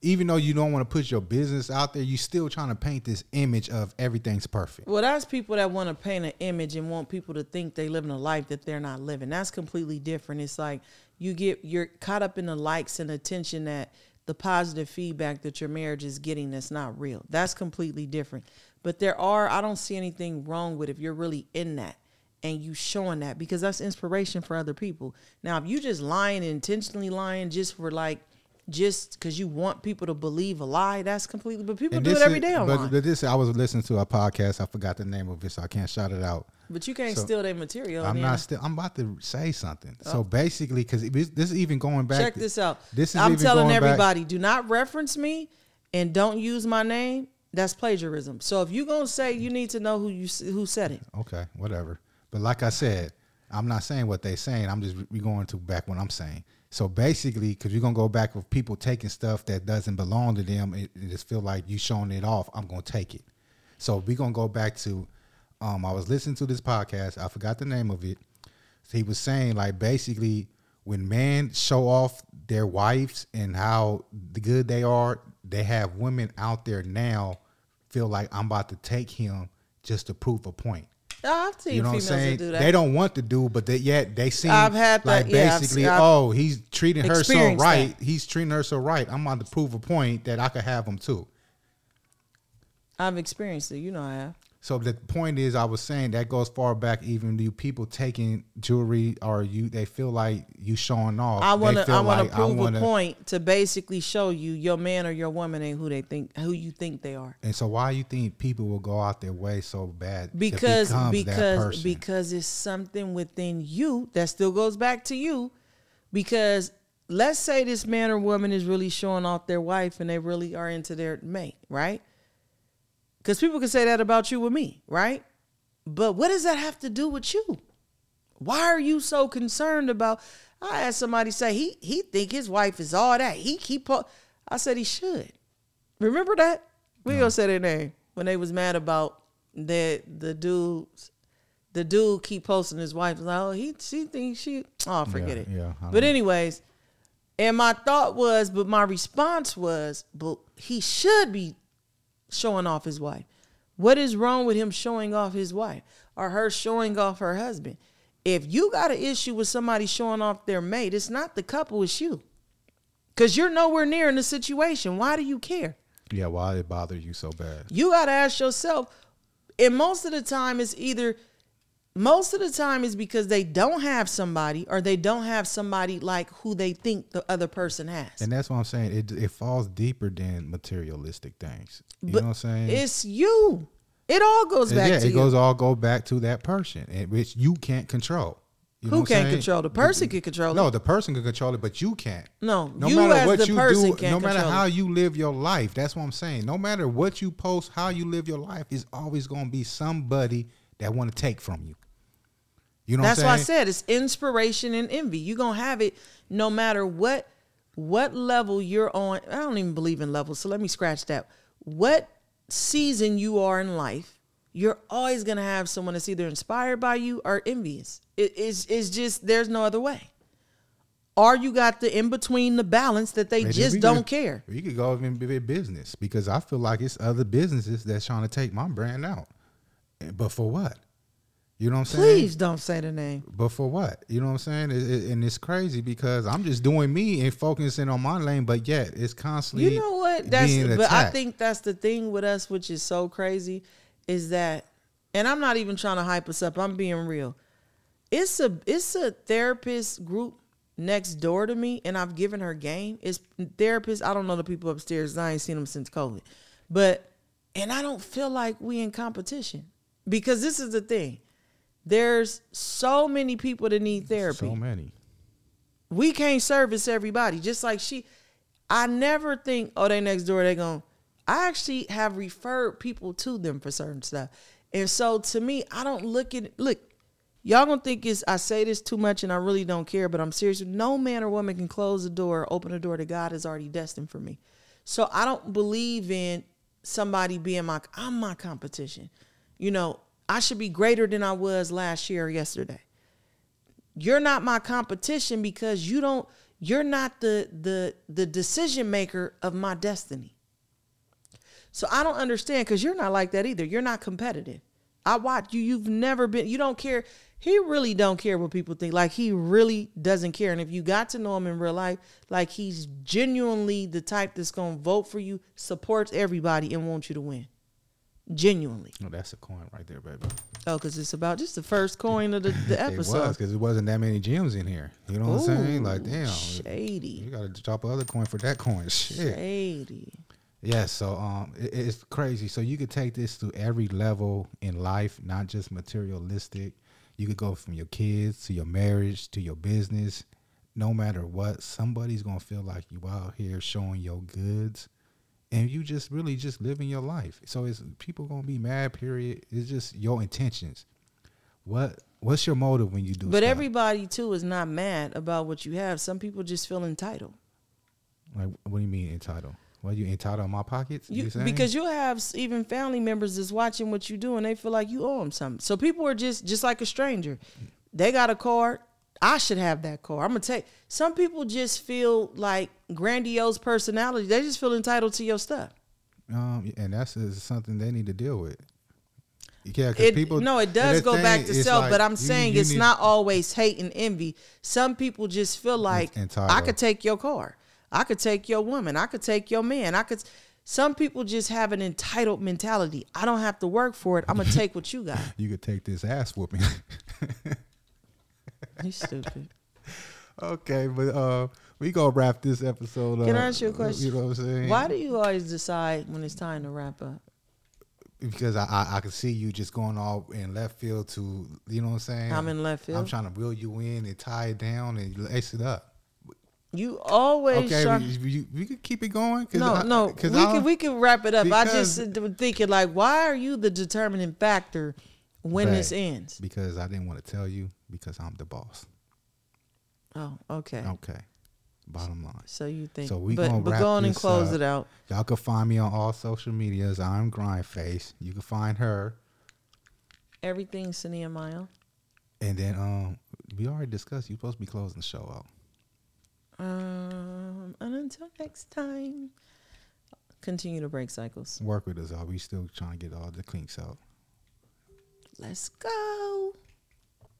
Even though you don't want to put your business out there, you still trying to paint this image of everything's perfect. Well, that's people that want to paint an image and want people to think they living a life that they're not living. That's completely different. It's like you get you're caught up in the likes and attention that the positive feedback that your marriage is getting that's not real. That's completely different. But there are I don't see anything wrong with if you're really in that and you showing that because that's inspiration for other people. Now, if you just lying intentionally lying just for like just because you want people to believe a lie, that's completely. But people do it every is- day online. But, but this, I was listening to a podcast. I forgot the name of it, so I can't shout it out. But you can't So, steal their material. I'm then. not still. I'm about to say something. So oh. basically, because this is even going back. Oh. Check to- this out. This is I'm telling going back- everybody, do not reference me and don't use my name. That's plagiarism. So if you're gonna say, you need to know who you who said it. Okay, whatever. But like I said, I'm not saying what they're saying. I'm just re- going to back what I'm saying. So basically, because you're gonna go back with people taking stuff that doesn't belong to them, it, it just feel like you showing it off. I'm gonna take it. So we're gonna go back to. Um, I was listening to this podcast. I forgot the name of it. He was saying like basically when men show off their wives and how good they are, they have women out there now feel like I'm about to take him just to prove a point. I've seen You know what I'm saying? that do that. They don't want to do, but they, yet they seem I've had that, like yeah, I've basically, I've oh, he's treating her so right. that. He's treating her so right. I'm about to prove a point that I could have him too. I've experienced it. You know I have. So the point is, I was saying that goes far back. Even you people taking jewelry or you, they feel like you showing off. I want to. I want like, to prove wanna- a point to basically show you your man or your woman ain't who they think who you think they are. And so, why you think people will go out their way so bad? to Because that because because it's something within you that still goes back to you. Because let's say this man or woman is really showing off their wife and they really are into their mate, right? Because people can say that about you with me, right? But what does that have to do with you? Why are you so concerned about? I had somebody say he he think his wife is all that. He keep. Po-. I said he should. Remember that? We gonna say their name when they was mad about that the dudes. The dude keep posting his wife. Like, oh, he she thinks she. Oh, forget Yeah, it. yeah, But know. anyways, and my thought was, but my response was, but he should be showing off his wife. What is wrong with him showing off his wife or her showing off her husband? If you got an issue with somebody showing off their mate, it's not the couple, it's you. Because you're nowhere near in the situation. Why do you care? yeah, why it bother you so bad? You got to ask yourself, and most of the time, it's either, most of the time, is because they don't have somebody or they don't have somebody like who they think the other person has. And that's what I'm saying. It it falls deeper than materialistic things. You But know what I'm saying? It's you. It all goes back yeah, to it you. goes all go back to that person, and which you can't control. You Who can't control? The person can control it. No, the person can control it, but you can't. No, no you matter as what you do, no matter how it. you live your life. That's what I'm saying. No matter what you post, how you live your life is always going to be somebody that want to take from you. You know That's what why I said it's inspiration and envy. You're gonna have it no matter what what level you're on. I don't even believe in levels, so let me scratch that. What season you are in life, you're always gonna have someone that's either inspired by you or envious. It is it's just there's no other way. Or you got the in between the balance that they Maybe just don't could- care. We could go even be business because I feel like it's other businesses that's trying to take my brand out. But for what? You know what I'm saying? Please don't say the name. But for what? You know what I'm saying? It, it- and it's crazy because I'm just doing me and focusing on my lane, but yet it's constantly. You know what? That's but I think that's the thing with us, which is so crazy, is that, and I'm not even trying to hype us up. I'm being real. it's a it's a therapist group next door to me, and I've given her game. It's therapist. I don't know the people upstairs. I ain't seen them since COVID, but and I don't feel like we in competition because this is the thing. There's so many people that need therapy. So many. We can't service everybody. Just like she, I never think, oh, they next door. They going. I actually have referred people to them for certain stuff, and so to me, I don't look at look. Y'all gonna think it's I say this too much and I really don't care, but I'm serious. No man or woman can close the door, open the door that God has already destined for me. So I don't believe in somebody being my I'm my competition. You know, I should be greater than I was last year or yesterday. You're not my competition because you don't you're not the the the decision maker of my destiny. So I don't understand cuz you're not like that either. You're not competitive. I watch you you've never been you don't care he really don't care what people think. Like he really doesn't care. And if you got to know him in real life, like he's genuinely the type that's gonna vote for you, supports everybody, and wants you to win. Genuinely. Oh, that's a coin right there, baby. Oh, because it's about just the first coin of the, the episode. *laughs* it was because it wasn't that many gems in here. You know what I'm saying? Like, damn, shady. You got to drop another coin for that coin. Shit. Shady. Yeah, so um, it, it's crazy. So you could take this to every level in life, not just materialistic. You could go from your kids to your marriage to your business. No matter what, somebody's gonna feel like you out here showing your goods, and you just really just living your life. So it's people gonna be mad. Period. It's just your intentions. What What's your motive when you do? But stuff? everybody too is not mad about what you have. Some people just feel entitled. Like, what do you mean entitled? Well, you entitled on my pockets? You, you because you have even family members that's watching what you do and they feel like you owe them something. So people are just just like a stranger. They got a card. I should have that car. I'm gonna take. Some people just feel like grandiose personality. They just feel entitled to your stuff. Um, and that's something they need to deal with. Yeah, it, people. No, it does go thing, back to self, like, but I'm saying you, you it's need, not always hate and envy. Some people just feel like I could take your car. I could take your woman. I could take your man. I could. Some people just have an entitled mentality. I don't have to work for it. I'm gonna *laughs* take what you got. you could take this ass whooping. *laughs* you stupid. *laughs* Okay, but uh, we gonna wrap this episode up. Can I ask you a question? You know what I'm saying? Why do you always decide when it's time to wrap up? Because I, I, I can see you just going all in left field to you know what I'm saying. I'm in left field. I'm trying to reel you in and tie it down and lace it up. You always okay. We, we, we, could keep it going. no, I, no, we can we can wrap it up. I just thinking like, why are you the determining factor when this ends? Because I didn't want to tell you because I'm the boss. Oh, okay. Okay. Bottom line. So you think? So we but, gonna but go on and close up. it out. Y'all can find me on all social medias. I'm Grindface. You can find her. Everything Saniyyah Mayo. And then um, we already discussed. You're supposed to be closing the show out. Um, and until next time, continue to break cycles. Work with us all. We still trying to get all the kinks out. Let's go.